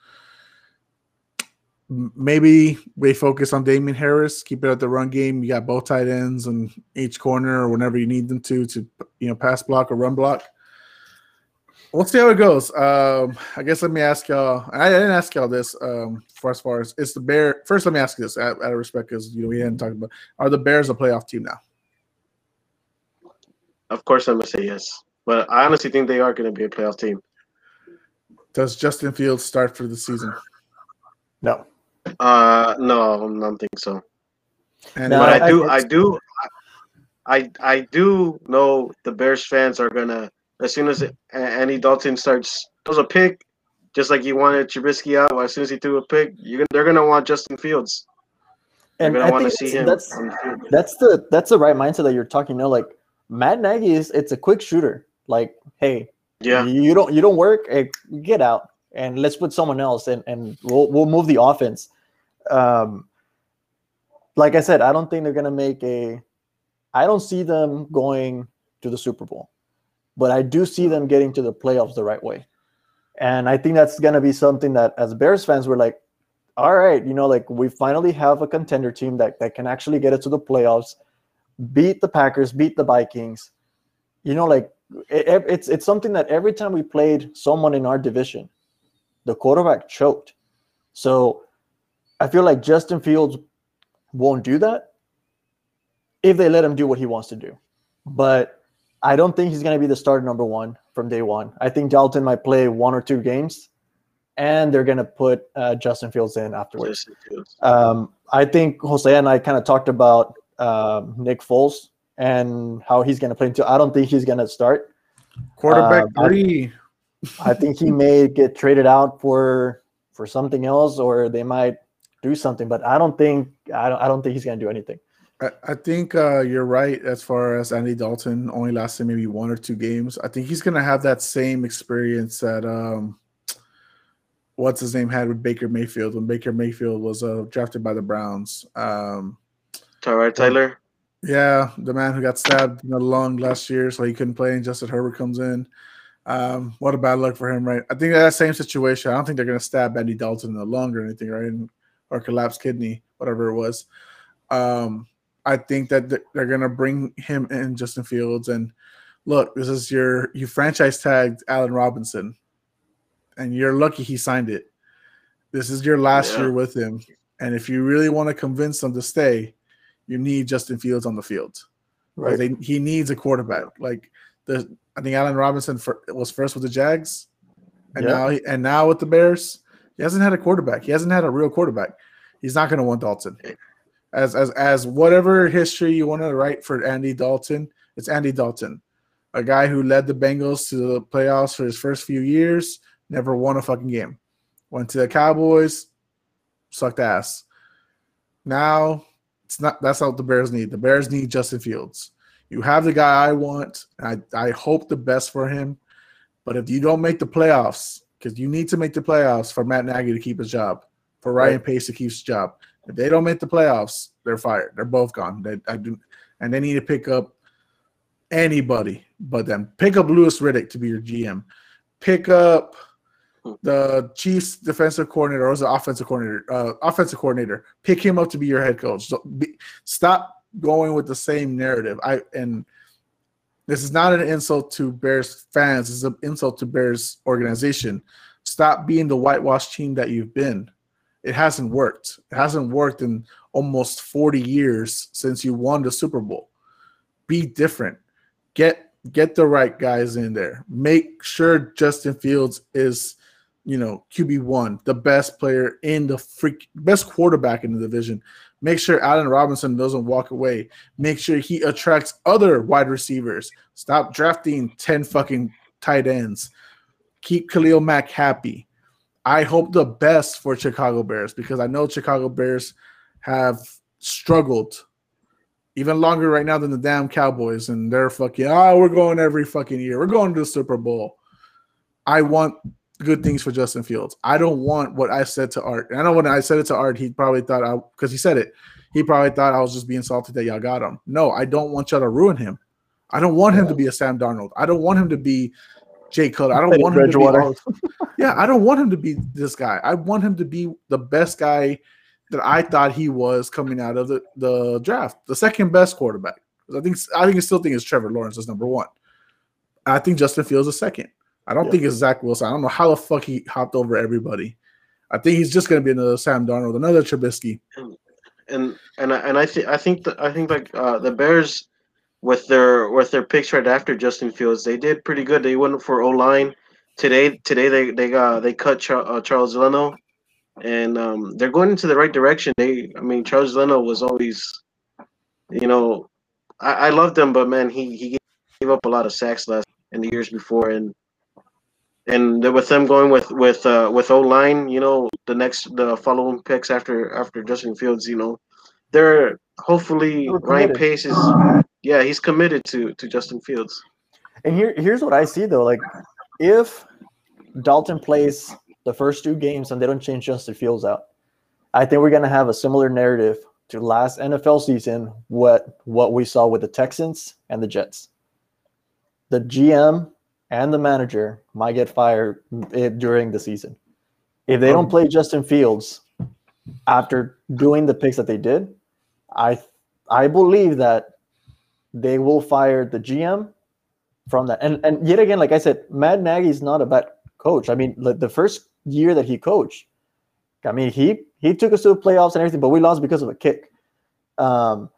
Maybe we focus on Damien Harris, keep it at the run game. You got both tight ends on each corner or whenever you need them to to you know pass block or run block. We'll see how it goes. Um, I guess let me ask y'all. I, didn't ask y'all this. Um, for as far as it's the bear. First, let me ask you this out, out of respect, because you know we hadn't talked about. Are the Bears a playoff team now? Of course, I'm gonna say yes, but I honestly think they are going to be a playoff team. Does Justin Fields start for the season? No. Uh, no, I don't think so. And No, but I- I do, I- I, do, I, I do know the Bears fans are gonna as soon as A- Andy Dalton starts throws a pick, just like you wanted Trubisky out. As soon as he threw a pick, you're they're gonna want Justin Fields. And I think see him. that's on the field. that's the that's the right mindset that you're talking. You know, like Matt Nagy is it's a quick shooter. Like, hey, Yeah, you don't you don't work, get out and let's put someone else and and we'll we'll move the offense. Um, like I said, I don't think they're gonna make a. I don't see them going to the Super Bowl, but I do see them getting to the playoffs the right way, and I think that's gonna be something that as Bears fans we're like, all right, you know, like we finally have a contender team that that can actually get it to the playoffs, beat the Packers, beat the Vikings, you know, like it, it- it's it's something that every time we played someone in our division, the quarterback choked. So I feel like Justin Fields won't do that if they let him do what he wants to do. But I don't think he's going to be the starter number one from day one. I think Dalton might play one or two games, and they're going to put uh, Justin Fields in afterwards. Justin Fields. Um, I think Jose and I kind of talked about um, Nick Foles and how he's going to play into. I don't think he's going to start. quarterback Uh, I- three. I think he may get traded out for for something else, or they might do something. But I don't think I don't I don't think he's going to do anything. I, I think uh, you're right as far as Andy Dalton only lasted maybe one or two games. I think he's gonna have that same experience that um, what's his name had with Baker Mayfield when Baker Mayfield was uh, drafted by the Browns. Um, Tyrod Taylor. Yeah, the man who got stabbed in the lung last year, so he couldn't play, and Justin Herbert comes in. Um, what a bad luck for him, right? I think that same situation. I don't think they're going to stab Andy Dalton in the lung or anything, right? Or collapsed kidney, whatever it was. Um, I think that they're going to bring him in, Justin Fields, and look, this is your you franchise tagged Allen Robinson, and you're lucky he signed it. This is your last yeah. year with him, and if you really want to convince them to stay, you need Justin Fields on the field. Right. Like they, he needs a quarterback. Like the I think Allen Robinson for, was first with the Jags, and yeah. now he, and now with the Bears, he hasn't had a quarterback. He hasn't had a real quarterback. He's not going to want Dalton. As as as whatever history you want to write for Andy Dalton, it's Andy Dalton, a guy who led the Bengals to the playoffs for his first few years, never won a fucking game. Went to the Cowboys, sucked ass. Now it's not that's not what the Bears need. The Bears need Justin Fields. You have the guy I want. I, I hope the best for him. But if you don't make the playoffs, because you need to make the playoffs for Matt Nagy to keep his job, for Ryan right. Pace to keep his job. If they don't make the playoffs, they're fired. They're both gone. They I do and they need to pick up anybody but them. Pick up Louis Riddick to be your GM. Pick up the Chiefs defensive coordinator or was the offensive coordinator, uh, offensive coordinator, pick him up to be your head coach. So be, stop going with the same narrative. I and this is not an insult to Bears fans. It's an insult to Bears organization. Stop being the whitewash team that you've been. It hasn't worked. It hasn't worked in almost 40 years since you won the Super Bowl. Be different. Get get the right guys in there. Make sure Justin Fields is you know, QB one, the best player in the freak, best quarterback in the division. Make sure Allen Robinson doesn't walk away. Make sure he attracts other wide receivers. Stop drafting 10 fucking tight ends. Keep Khalil Mack happy. I hope the best for Chicago Bears because I know Chicago Bears have struggled even longer right now than the damn Cowboys, and they're fucking, oh, we're going every fucking year. We're going to the Super Bowl. I want good things for Justin Fields. I don't want what I said to Art. And I know when I said it to Art, he probably thought I because he said it. He probably thought I was just being salty that y'all got him. No, I don't want y'all to ruin him. I don't want him to be a Sam Darnold. I don't want him to be Jay Cutler. I don't want him to be. All, yeah, I don't want him to be this guy. I want him to be the best guy that I thought he was coming out of the, the draft, the second best quarterback. I think I think I still think it's Trevor Lawrence is number one. I think Justin Fields is second. I don't yeah. think it's Zach Wilson. I don't know how the fuck he hopped over everybody. I think he's just going to be another Sam Darnold, another Trubisky. And and and I, and I think I think that I think like uh, the Bears with their with their picks right after Justin Fields, they did pretty good. They went for O line today. Today they they got they cut Char- uh, Charles Leno, and um, they're going into the right direction. They I mean Charles Leno was always, you know, I, I loved him, but man, he he gave up a lot of sacks last in the years before, and and with them going with with uh, with O line, you know, the next the following picks after after Justin Fields, you know, they're hopefully Ryan Pace is yeah he's committed to to Justin Fields. And here here's what I see though, like if Dalton plays the first two games and they don't change Justin Fields out, I think we're gonna have a similar narrative to last NFL season what what we saw with the Texans and the Jets. The GM and the manager might get fired during the season. If they don't um, play Justin Fields after doing the picks that they did, I I believe that they will fire the GM from that. And and yet again, like I said, Matt Nagy is not a bad coach. I mean, the first year that he coached, I mean, he he took us to the playoffs and everything, but we lost because of a kick. Um,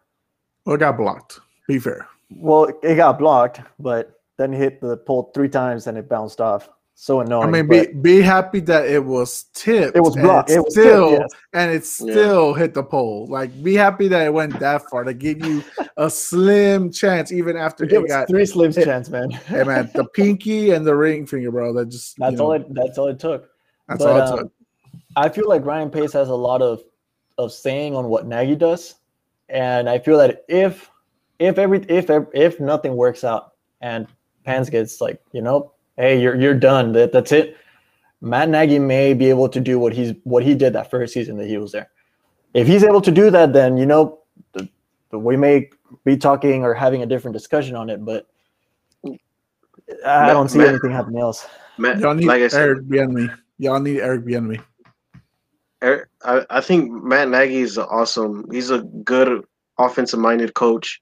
well, it got blocked. Be fair. Well, it got blocked, but then hit the pole three times and it bounced off. So annoying. I mean, be be happy that it was tipped. It was blocked. It was still, tipped, yes. and it still yeah. hit the pole. Like, be happy that it went that far to give you a slim chance, even after it, it got three slim chance, man. hey, man, the (laughs) pinky and the ring finger, bro. That just that's all know, it. That's all it took. That's but, all it um, took. I feel like Ryan Pace has a lot of of saying on what Nagy does, and I feel that if if every if if nothing works out and Pans gets like, you know, hey, you're you're done. That that's it. Matt Nagy may be able to do what he's what he did that first season that he was there. If he's able to do that, then you know the, the, we may be talking or having a different discussion on it. But I don't see Matt- anything happening else. Matt, Y'all need like I said, Eric Bieniemy. Y'all need Eric Bieniemy. Er- I, I think Matt Nagy is awesome. He's a good offensive minded coach.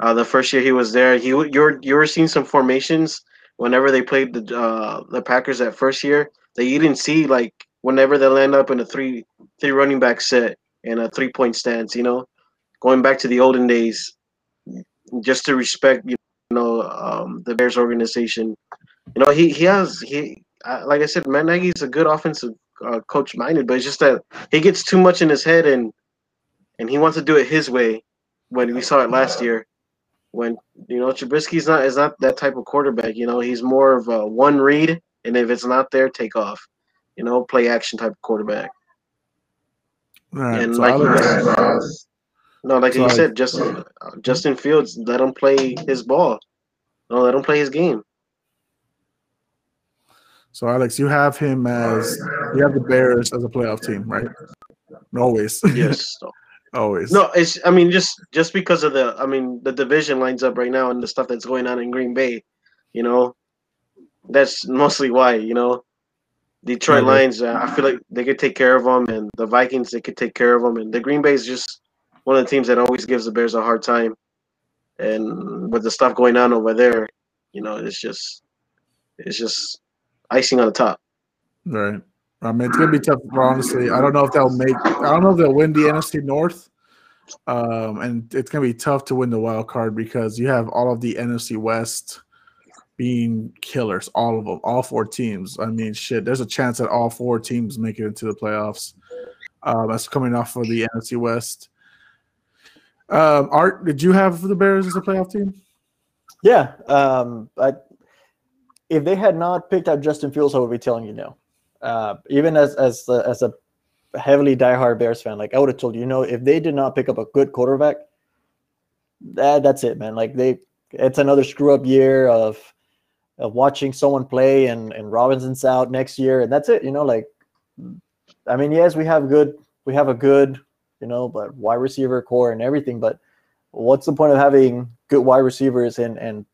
Uh, the first year he was there, he you're you were seeing some formations whenever they played the uh, the Packers that first year that you didn't see like whenever they land up in a three three running back set and a three point stance. You know, going back to the olden days, just to respect you know um, the Bears organization. You know, he he has he like I said, Matt Nagy's a good offensive uh, coach minded, but it's just that he gets too much in his head and and he wants to do it his way. When we saw it last year, when you know Trubisky's not is not that type of quarterback. You know, he's more of a one read, and if it's not there, take off. You know, play action type of quarterback. All right. and so like you Alex- no, like So you said, Justin Justin Fields, let him play his ball. No, let him play his game. So Alex, you have him as you have the Bears as a playoff team, right? Always. Yes. (laughs) Always. No, it's. I mean, just just because of the. I mean, the division lines up right now and the stuff that's going on in Green Bay. You know, that's mostly why. You know, Detroit Mhm. Lions. Uh, I feel like they could take care of them, and the Vikings they could take care of them, and the Green Bay is just one of the teams that always gives the Bears a hard time. And with the stuff going on over there, you know, it's just, it's just icing on the top. Right. I mean, it's gonna be tough. Honestly, I don't know if they'll make. I don't know if they'll win the NFC North. Um, and it's gonna be tough to win the wild card because you have all of the NFC West being killers, all of them, all four teams. I mean, shit. There's a chance that all four teams make it into the playoffs. Um, that's coming off of the NFC West. Um, Art, did you have the Bears as a playoff team? Yeah. Um, I, if they had not picked out Justin Fields, I would be telling you no. Uh, even as as a, as a heavily diehard Bears fan, like I would have told you, you know, if they did not pick up a good quarterback, that that's it, man. Like they, it's another screw up year of of watching someone play, and and Robinson's out next year, and that's it. You know, like, I mean, yes, we have good, we have a good, you know, but wide receiver core and everything, but what's the point of having good wide receivers and and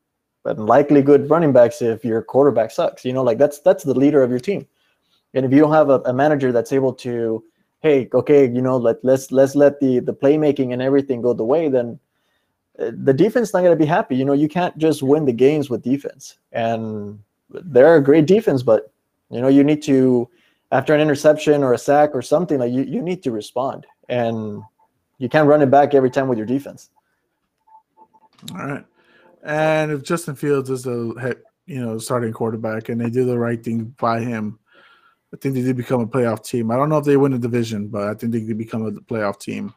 and likely good running backs if your quarterback sucks? You know, like that's that's the leader of your team. And if you don't have a, a manager that's able to, hey, okay, you know, let let's let's let the the playmaking and everything go the way, then uh, the defense not going to be happy. You know, you can't just win the games with defense. And they're a great defense, but you know, you need to after an interception or a sack or something like you you need to respond, and you can't run it back every time with your defense. All right. And if Justin Fields is the you know, starting quarterback and they do the right thing by him, I think they did become a playoff team. I don't know if they win the division, but I think they did become a playoff team.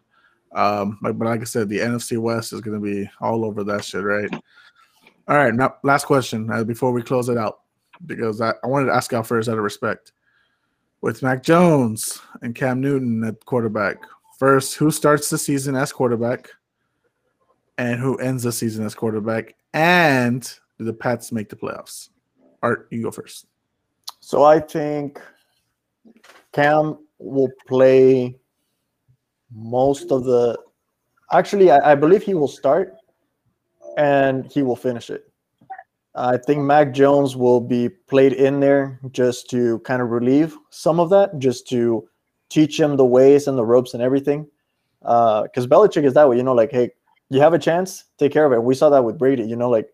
Um, but like I said, the NFC West is going to be all over that shit, right? All right. Now, last question uh, before we close it out, because I, I wanted to ask out first out of respect. With Mac Jones and Cam Newton at quarterback, first, who starts the season as quarterback? and who ends the season as quarterback? And do the Pats make the playoffs? Art, you go first. So I think Cam will play most of the. Actually, I, I believe he will start, and he will finish it. I think Mac Jones will be played in there just to kind of relieve some of that, just to teach him the ways and the ropes and everything. Uh, because Belichick is that way, you know, like, hey, you have a chance, take care of it. We saw that with Brady, you know, like,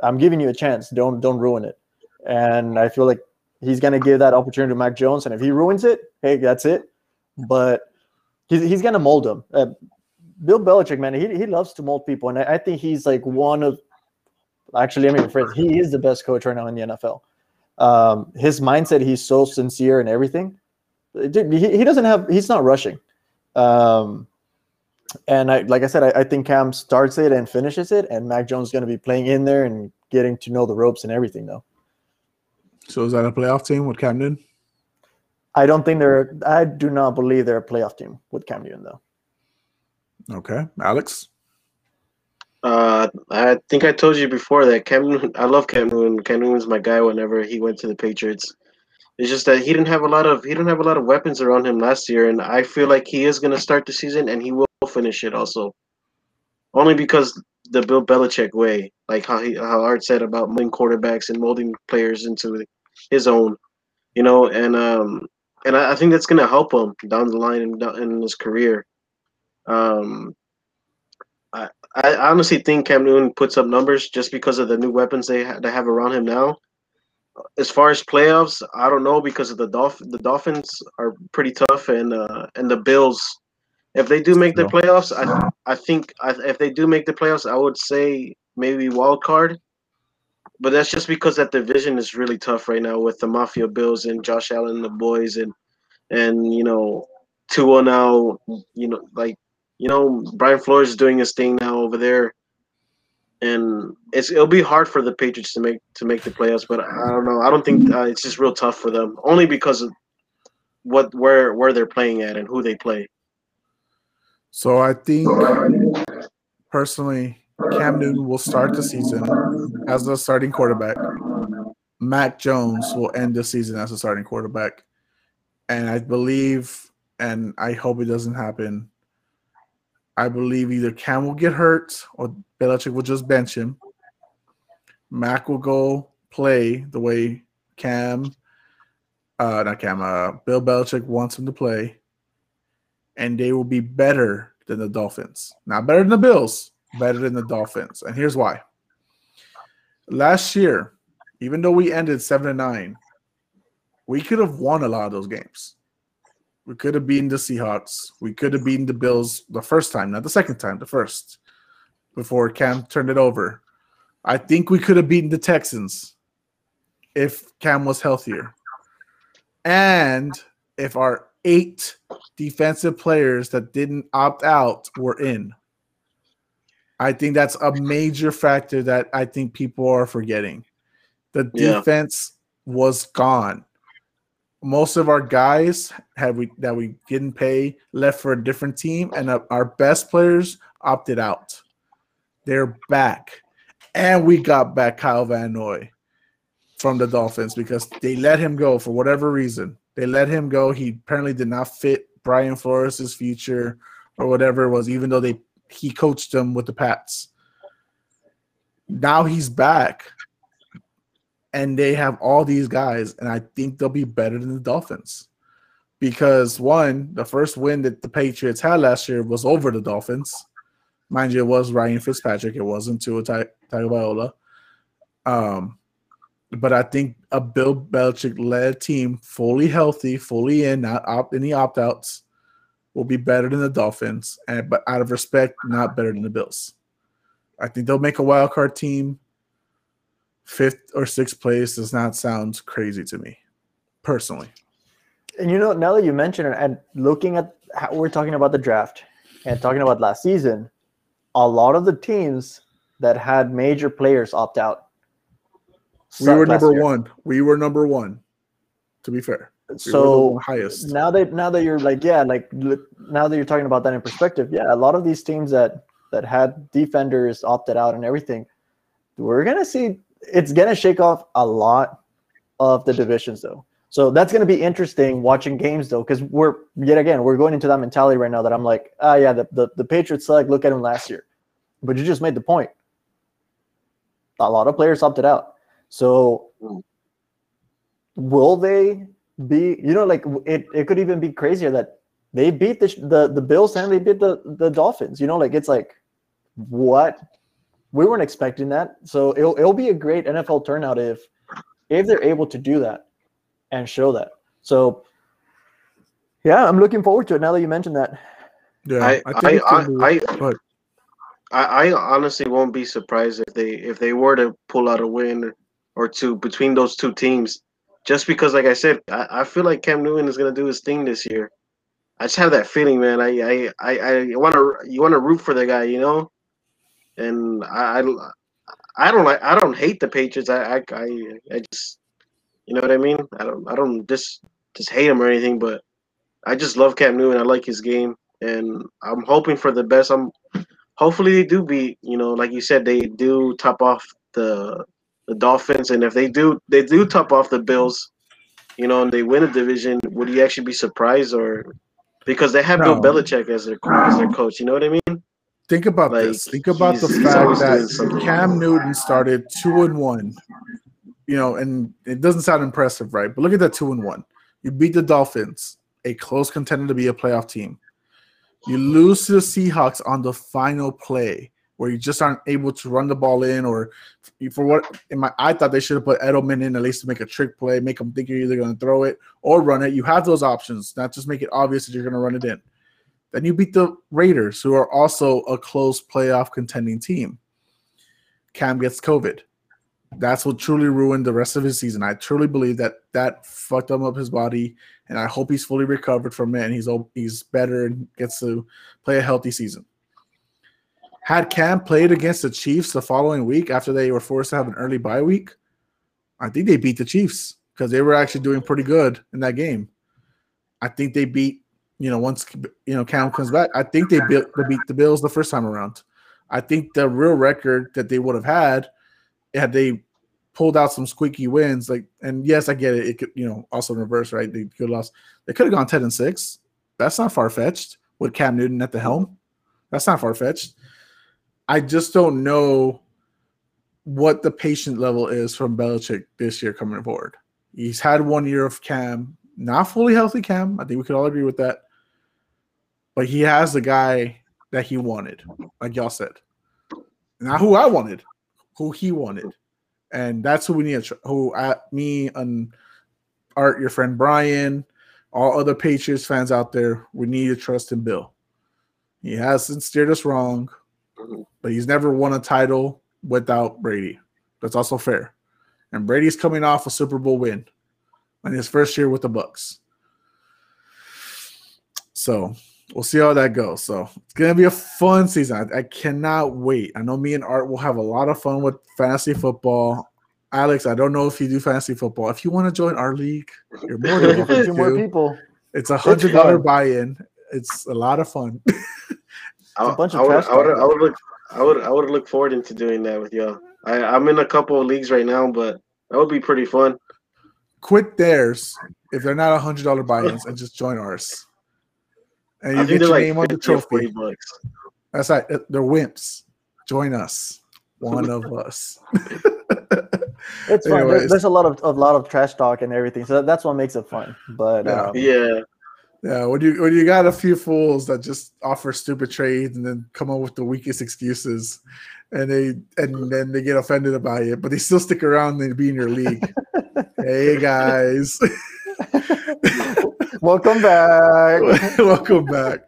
I'm giving you a chance, don't don't ruin it. And I feel like he's going to give that opportunity to Mac Jones, and if he ruins it, hey, that's it. But he's he's going to mold him. Uh, Bill Belichick, man, he, he loves to mold people, and I, I think he's like one of actually, I mean, friends, he is the best coach right now in the NFL. Um, his mindset, he's so sincere and everything. Dude, he, he doesn't have, he's not rushing. Um, and I, like I said, I, I think Cam starts it and finishes it, and Mac Jones is going to be playing in there and getting to know the ropes and everything, though. So is that a playoff team with Cam Newton? I don't think they're. I do not believe they're a playoff team with Cam Newton, though. Okay, Alex. Uh, I think I told you before that Cam. I love Cam Newton. Cam Newton's my guy. Whenever he went to the Patriots, It's just that he didn't have a lot of he didn't have a lot of weapons around him last year, and I feel like he is going to start the season and he will finish it also. Only because the Bill Belichick way, like how he how Art said about molding quarterbacks and molding players into his own, you know, and um and I, I think that's going to help him down the line in, in his career. Um, I I honestly think Cam Newton puts up numbers just because of the new weapons they ha- they have around him now as far as playoffs, I don't know because of the Dolph- the Dolphins are pretty tough and uh, and the Bills. If they do make the playoffs, I I think I, if they do make the playoffs, I would say maybe wild card. But that's just because that division is really tough right now with the Mafia Bills and Josh Allen and the boys and and you know Tua now you know like you know Brian Flores is doing his thing now over there and it's it'll be hard for the Patriots to make to make the playoffs. But I don't know. I don't think uh, it's just real tough for them, only because of what where where they're playing at and who they play. So I think personally, Cam Newton will start the season as the starting quarterback. Mac Jones will end the season as a starting quarterback, and I believe, and I hope it doesn't happen. I believe either Cam will get hurt or Belichick will just bench him. Mac will go play the way Cam, uh, not Cam, uh, Bill Belichick wants him to play, and they will be better than the Dolphins. Not better than the Bills, better than the Dolphins. And here's why. Last year, even though we ended seven and nine, we could have won a lot of those games. We could have beaten the Seahawks. We could have beaten the Bills the first time, not the second time, the first, before Cam turned it over. I think we could have beaten the Texans if Cam was healthier. And if our eight defensive players that didn't opt out were in. I think that's a major factor that I think people are forgetting. The Yeah. defense was gone most of our guys had we that we didn't pay left for a different team, and our best players opted out. They're back, and we got back Kyle Van Noy from the Dolphins because they let him go for whatever reason. They let him go. He apparently did not fit Brian Flores' future or whatever it was, even though they he coached them with the Pats. Now he's back and they have all these guys, and I think they'll be better than the Dolphins. Because one, the first win that the Patriots had last year was over the Dolphins. Mind you, it was Ryan Fitzpatrick. It wasn't Tua Tagovailoa. Um, but I think a Bill Belichick led team, fully healthy, fully in, not opt any opt outs, will be better than the Dolphins. And but out of respect, not better than the Bills. I think they'll make a wild card team fifth or sixth place does not sound crazy to me, personally. And you know, now that you mention it, and looking at how we're talking about the draft and talking about last season, a lot of the teams that had major players opt out. We were number year. one. We were number one. To be fair, we were the So highest. now that now that you're like, yeah, like look, now that you're talking about that in perspective, yeah, a lot of these teams that that had defenders opted out and everything, we're gonna see it's gonna shake off a lot of the divisions though. So that's gonna be interesting watching games though, because we're yet again we're going into that mentality right now that I'm like, ah, yeah, the, the the Patriots like Look at them last year, but you just made the point. A lot of players opted out. So will they be you know like it, it could even be crazier that they beat the the, the bills and they beat the the dolphins you know like it's like what we weren't expecting that so it'll, it'll be a great nfl turnout if if they're able to do that and show that so yeah i'm looking forward to it now that you mentioned that yeah, I I I, I. I I honestly won't be surprised if they if they were to pull out a win or two between those two teams. Just because, like I said, I, I feel like Cam Newton is gonna do his thing this year. I just have that feeling, man. I I I, I want to you want to root for the guy, you know. And I, I I don't like I don't hate the Patriots. I I I, I just you know what I mean. I don't I don't just just hate him or anything, but I just love Cam Newton. I like his game, and I'm hoping for the best. I'm hopefully they do beat. You know, like you said, they do top off the the Dolphins, and if they do, they do top off the Bills. you know, and they win a division, would you actually be surprised or because they have No. Bill Belichick as their as their coach? You know what I mean? Think about Like, this. Think about the fact that. Cam Newton started two and one. You know, and it doesn't sound impressive, right? But look at that two and one. You beat the Dolphins, a close contender to be a playoff team. You lose to the Seahawks on the final play, where you just aren't able to run the ball in, or for what in my I thought they should have put Edelman in at least to make a trick play, make them think you're either going to throw it or run it. You have those options, not just make it obvious that you're going to run it in. Then you beat the Raiders, who are also a close playoff contending team. Cam gets COVID. That's what truly ruined the rest of his season. I truly believe that that fucked him up his body, and I hope he's fully recovered from it and he's he's better and gets to play a healthy season. Had Cam played against the Chiefs the following week after they were forced to have an early bye week, I think they beat the Chiefs because they were actually doing pretty good in that game. I think they beat, you know, once you know Cam comes back, I think they beat, beat the Bills the first time around. I think the real record that they would have had had they pulled out some squeaky wins, like, and yes, I get it. It could, you know, also in reverse, right? They could have lost. They could have gone ten and six. That's not far fetched with Cam Newton at the helm. That's not far fetched. I just don't know what the patient level is from Belichick this year coming forward. He's had one year of Cam, not fully healthy Cam. I think we could all agree with that. But he has the guy that he wanted, like y'all said. Not who I wanted, who he wanted. And that's who we need who at me and Art, your friend Brian, all other Patriots fans out there, we need to trust in Bill. He hasn't steered us wrong, but he's never won a title without Brady. That's also fair. And Brady's coming off a Super Bowl win in his first year with the Bucs. So we'll see how that goes. So it's gonna be a fun season. I, I cannot wait. I know me and Art will have a lot of fun with fantasy football. Alex, I don't know if you do fantasy football. If you want to join our league, you're more than (laughs) welcome Two more people. It's a hundred dollar buy-in. It's a lot of fun. (laughs) I, a bunch of I would, trash I would, talk. I would look, I would, I would look forward into doing that with y'all. I, I'm in a couple of leagues right now, but that would be pretty fun. Quit theirs if they're not a hundred dollar buy-ins and just join ours. And you get your like name on the trophy. bucks. That's right. They're wimps. Join us. One of us. It's fun. There- Anyways. there's a lot of a lot of trash talk and everything, so that, that's what makes it fun. But Yeah. um, Yeah, Yeah, when you when you got a few fools that just offer stupid trades and then come up with the weakest excuses, and they and then they get offended about it, but they still stick around and be in your league. (laughs) hey guys, (laughs) welcome back. (laughs) welcome back.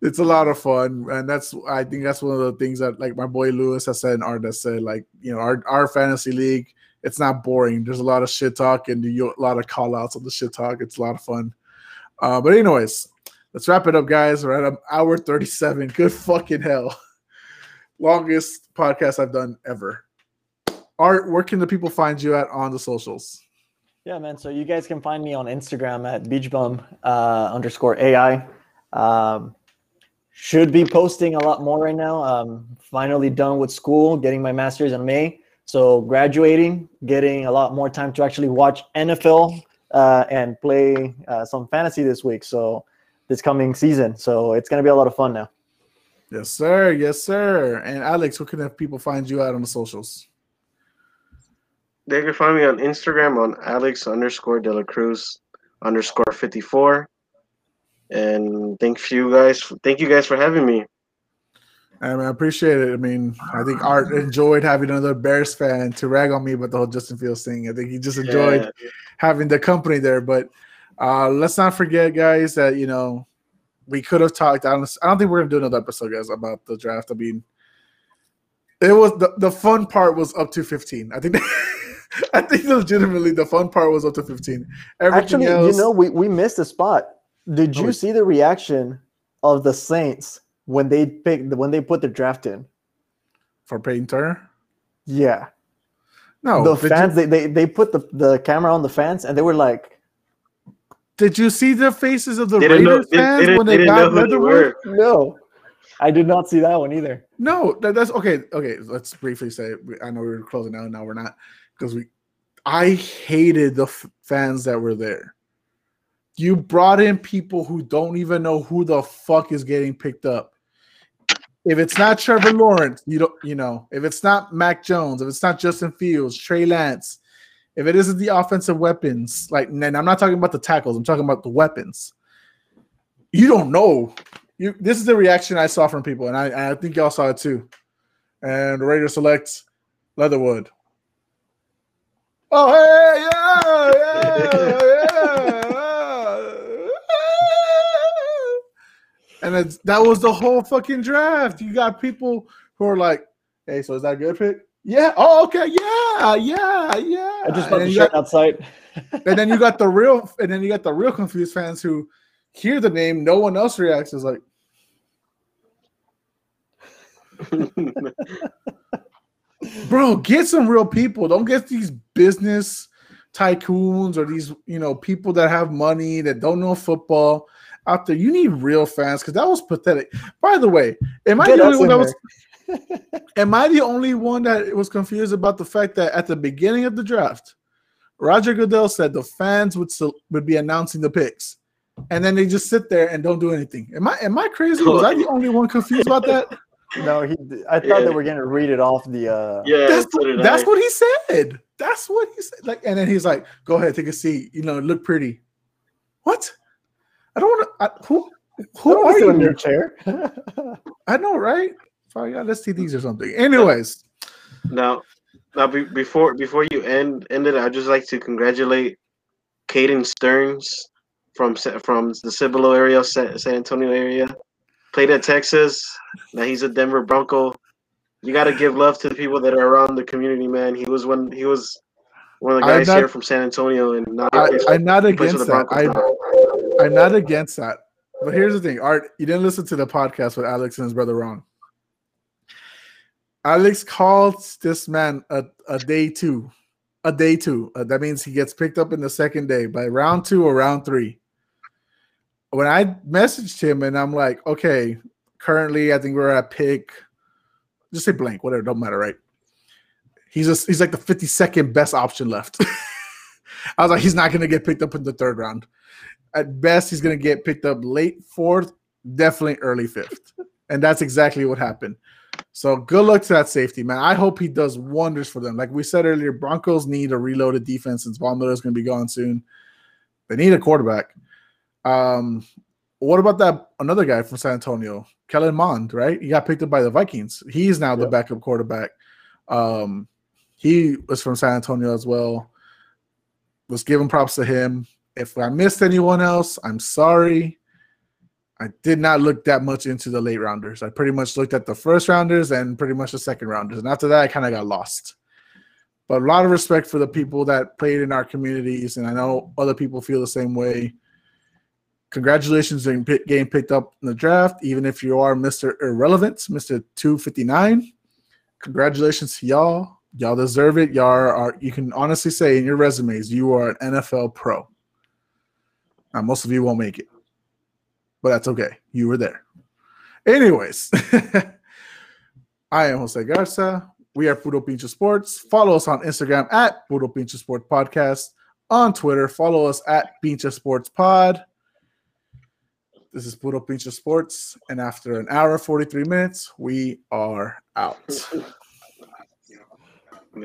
It's a lot of fun, and that's I think that's one of the things that like my boy Lewis has said and Art has said like you know our our fantasy league. It's not boring. There's a lot of shit talk and you, a lot of call outs on the shit talk. It's a lot of fun. Uh, but anyways, let's wrap it up, guys. We're at an hour 37. Good fucking hell. Longest podcast I've done ever. Art, where can the people find you at on the socials? Yeah, man. So you guys can find me on Instagram at beachbum uh, underscore AI. Um, should be posting a lot more right now. Um, finally done with school, getting my master's in May. So graduating, getting a lot more time to actually watch NFL uh, and play uh, some fantasy this week. So this coming season. So it's gonna be a lot of fun now. Yes, sir. Yes, sir. And Alex, where can the people find you out on the socials? they can find me on Instagram on Alex underscore De La Cruz underscore 54. And thank you guys. Thank you guys for having me. I, mean, I appreciate it. I mean, I think Art enjoyed having another Bears fan to rag on me about the whole Justin Fields thing. I think he just enjoyed Yeah. having the company there. But uh, let's not forget, guys, that you know we could have talked. I don't, I don't think we're gonna do another episode, guys, about the draft. I mean, it was the, the fun part was up to fifteen. I think. (laughs) I think legitimately the fun part was up to fifteen. Everything Actually, else, you know, we, we missed a spot. Did Oh, you see the reaction of the Saints when they picked when they put the draft in? for Peyton Turner. Yeah. No, the did you- fans they, they they put the, the camera on the fans and they were like, Did you see the faces of the They didn't know, Raiders they, fans they when they they, got who they Leatherwood? No. I did not see that one either. No, that, that's okay. Okay, let's briefly say I know we were closing out. Now we're not because we. I hated the f- fans that were there. You brought in people who don't even know who the fuck is getting picked up. If it's not Trevor Lawrence, you don't, you know, if it's not Mac Jones, if it's not Justin Fields, Trey Lance, if it isn't the offensive weapons, like, and I'm not talking about the tackles, I'm talking about the weapons. You don't know. You, this is the reaction I saw from people, and I, I think y'all saw it too. And the Raiders select Leatherwood. Oh, hey, yeah yeah, yeah, yeah. And it's, that was the whole fucking draft. You got people who are like, hey, so is that a good pick? Yeah. Oh, okay. Yeah. Yeah. Yeah. I just bought And the shirt got- outside. (laughs) and then you got the (laughs) real, and then you got the real confused fans who hear the name, no one else reacts. Is like, bro, get some real people. Don't get these business tycoons or these, you know, people that have money that don't know football out there. You need real fans because that was pathetic. By the way, am I Get the only one that was? am I the only one that was confused about the fact that at the beginning of the draft, Roger Goodell said the fans would still, would be announcing the picks, and then they just sit there and don't do anything. Am I am I crazy? Was I the only one confused about that? (laughs) No, he. I thought Yeah. they were gonna read it off the. uh yeah, that's so that's what he said. That's what he said. Like, and then he's like, "Go ahead, take a seat. You know, look pretty." What? I don't want to. Who? Who Who are in your chair? (laughs) I know, right? Probably got STDs or something. Anyways, Now, now be, before before you end end it, I'd just like to congratulate Caden Sterns from Sa- from the Cibolo area, San, San Antonio area. Played at Texas. Now he's a Denver Bronco. You got to give love to the people that are around the community, man. He was one. He was one of the guys not- here from San Antonio, and now I, I'm not he plays against that. I, I'm not against that. But here's the thing, Art. You didn't listen to the podcast with Alex and his brother Ron. Alex called this man a, a day two, a day two. Uh, that means he gets picked up in the second day by round two or round three. When I messaged him and I'm like, okay, currently I think we're at pick, just say blank, whatever, don't matter, right? He's just he's like the 52nd best option left. (laughs) I was like, he's not gonna get picked up in the third round. At best, he's gonna get picked up late fourth, definitely early fifth. And that's exactly what happened. So good luck to that safety, man. I hope he does wonders for them. Like we said earlier, Broncos need a reloaded defense since Von Miller is going to be gone soon. They need a quarterback. Um, what about that another guy from San Antonio, Kellen Mond? Right, he got picked up by the Vikings. He's now the Yep. backup quarterback. Um, he was from San Antonio as well. Let's give him props to him. If I missed anyone else, I'm sorry. I did not look that much into the late rounders. I pretty much looked at the first rounders and pretty much the second rounders. And after that, I kind of got lost. But a lot of respect for the people that played in our communities. And I know other people feel the same way. Congratulations on getting picked up in the draft, even if you are Mr. Irrelevant, Mr. 259. Congratulations to y'all. Y'all deserve it. Y'all are, you can honestly say in your resumes, you are an NFL pro. Now, most of you won't make it but that's okay. You were there. Anyways, (laughs) I am Jose Garza. We are Puro Pinche Sports. Follow us on Instagram at Puro Pinche Sport Podcast. On Twitter, follow us at Pinche Sports Pod. This is Puro Pinche Sports. And after an hour 43 minutes, we are out. (laughs)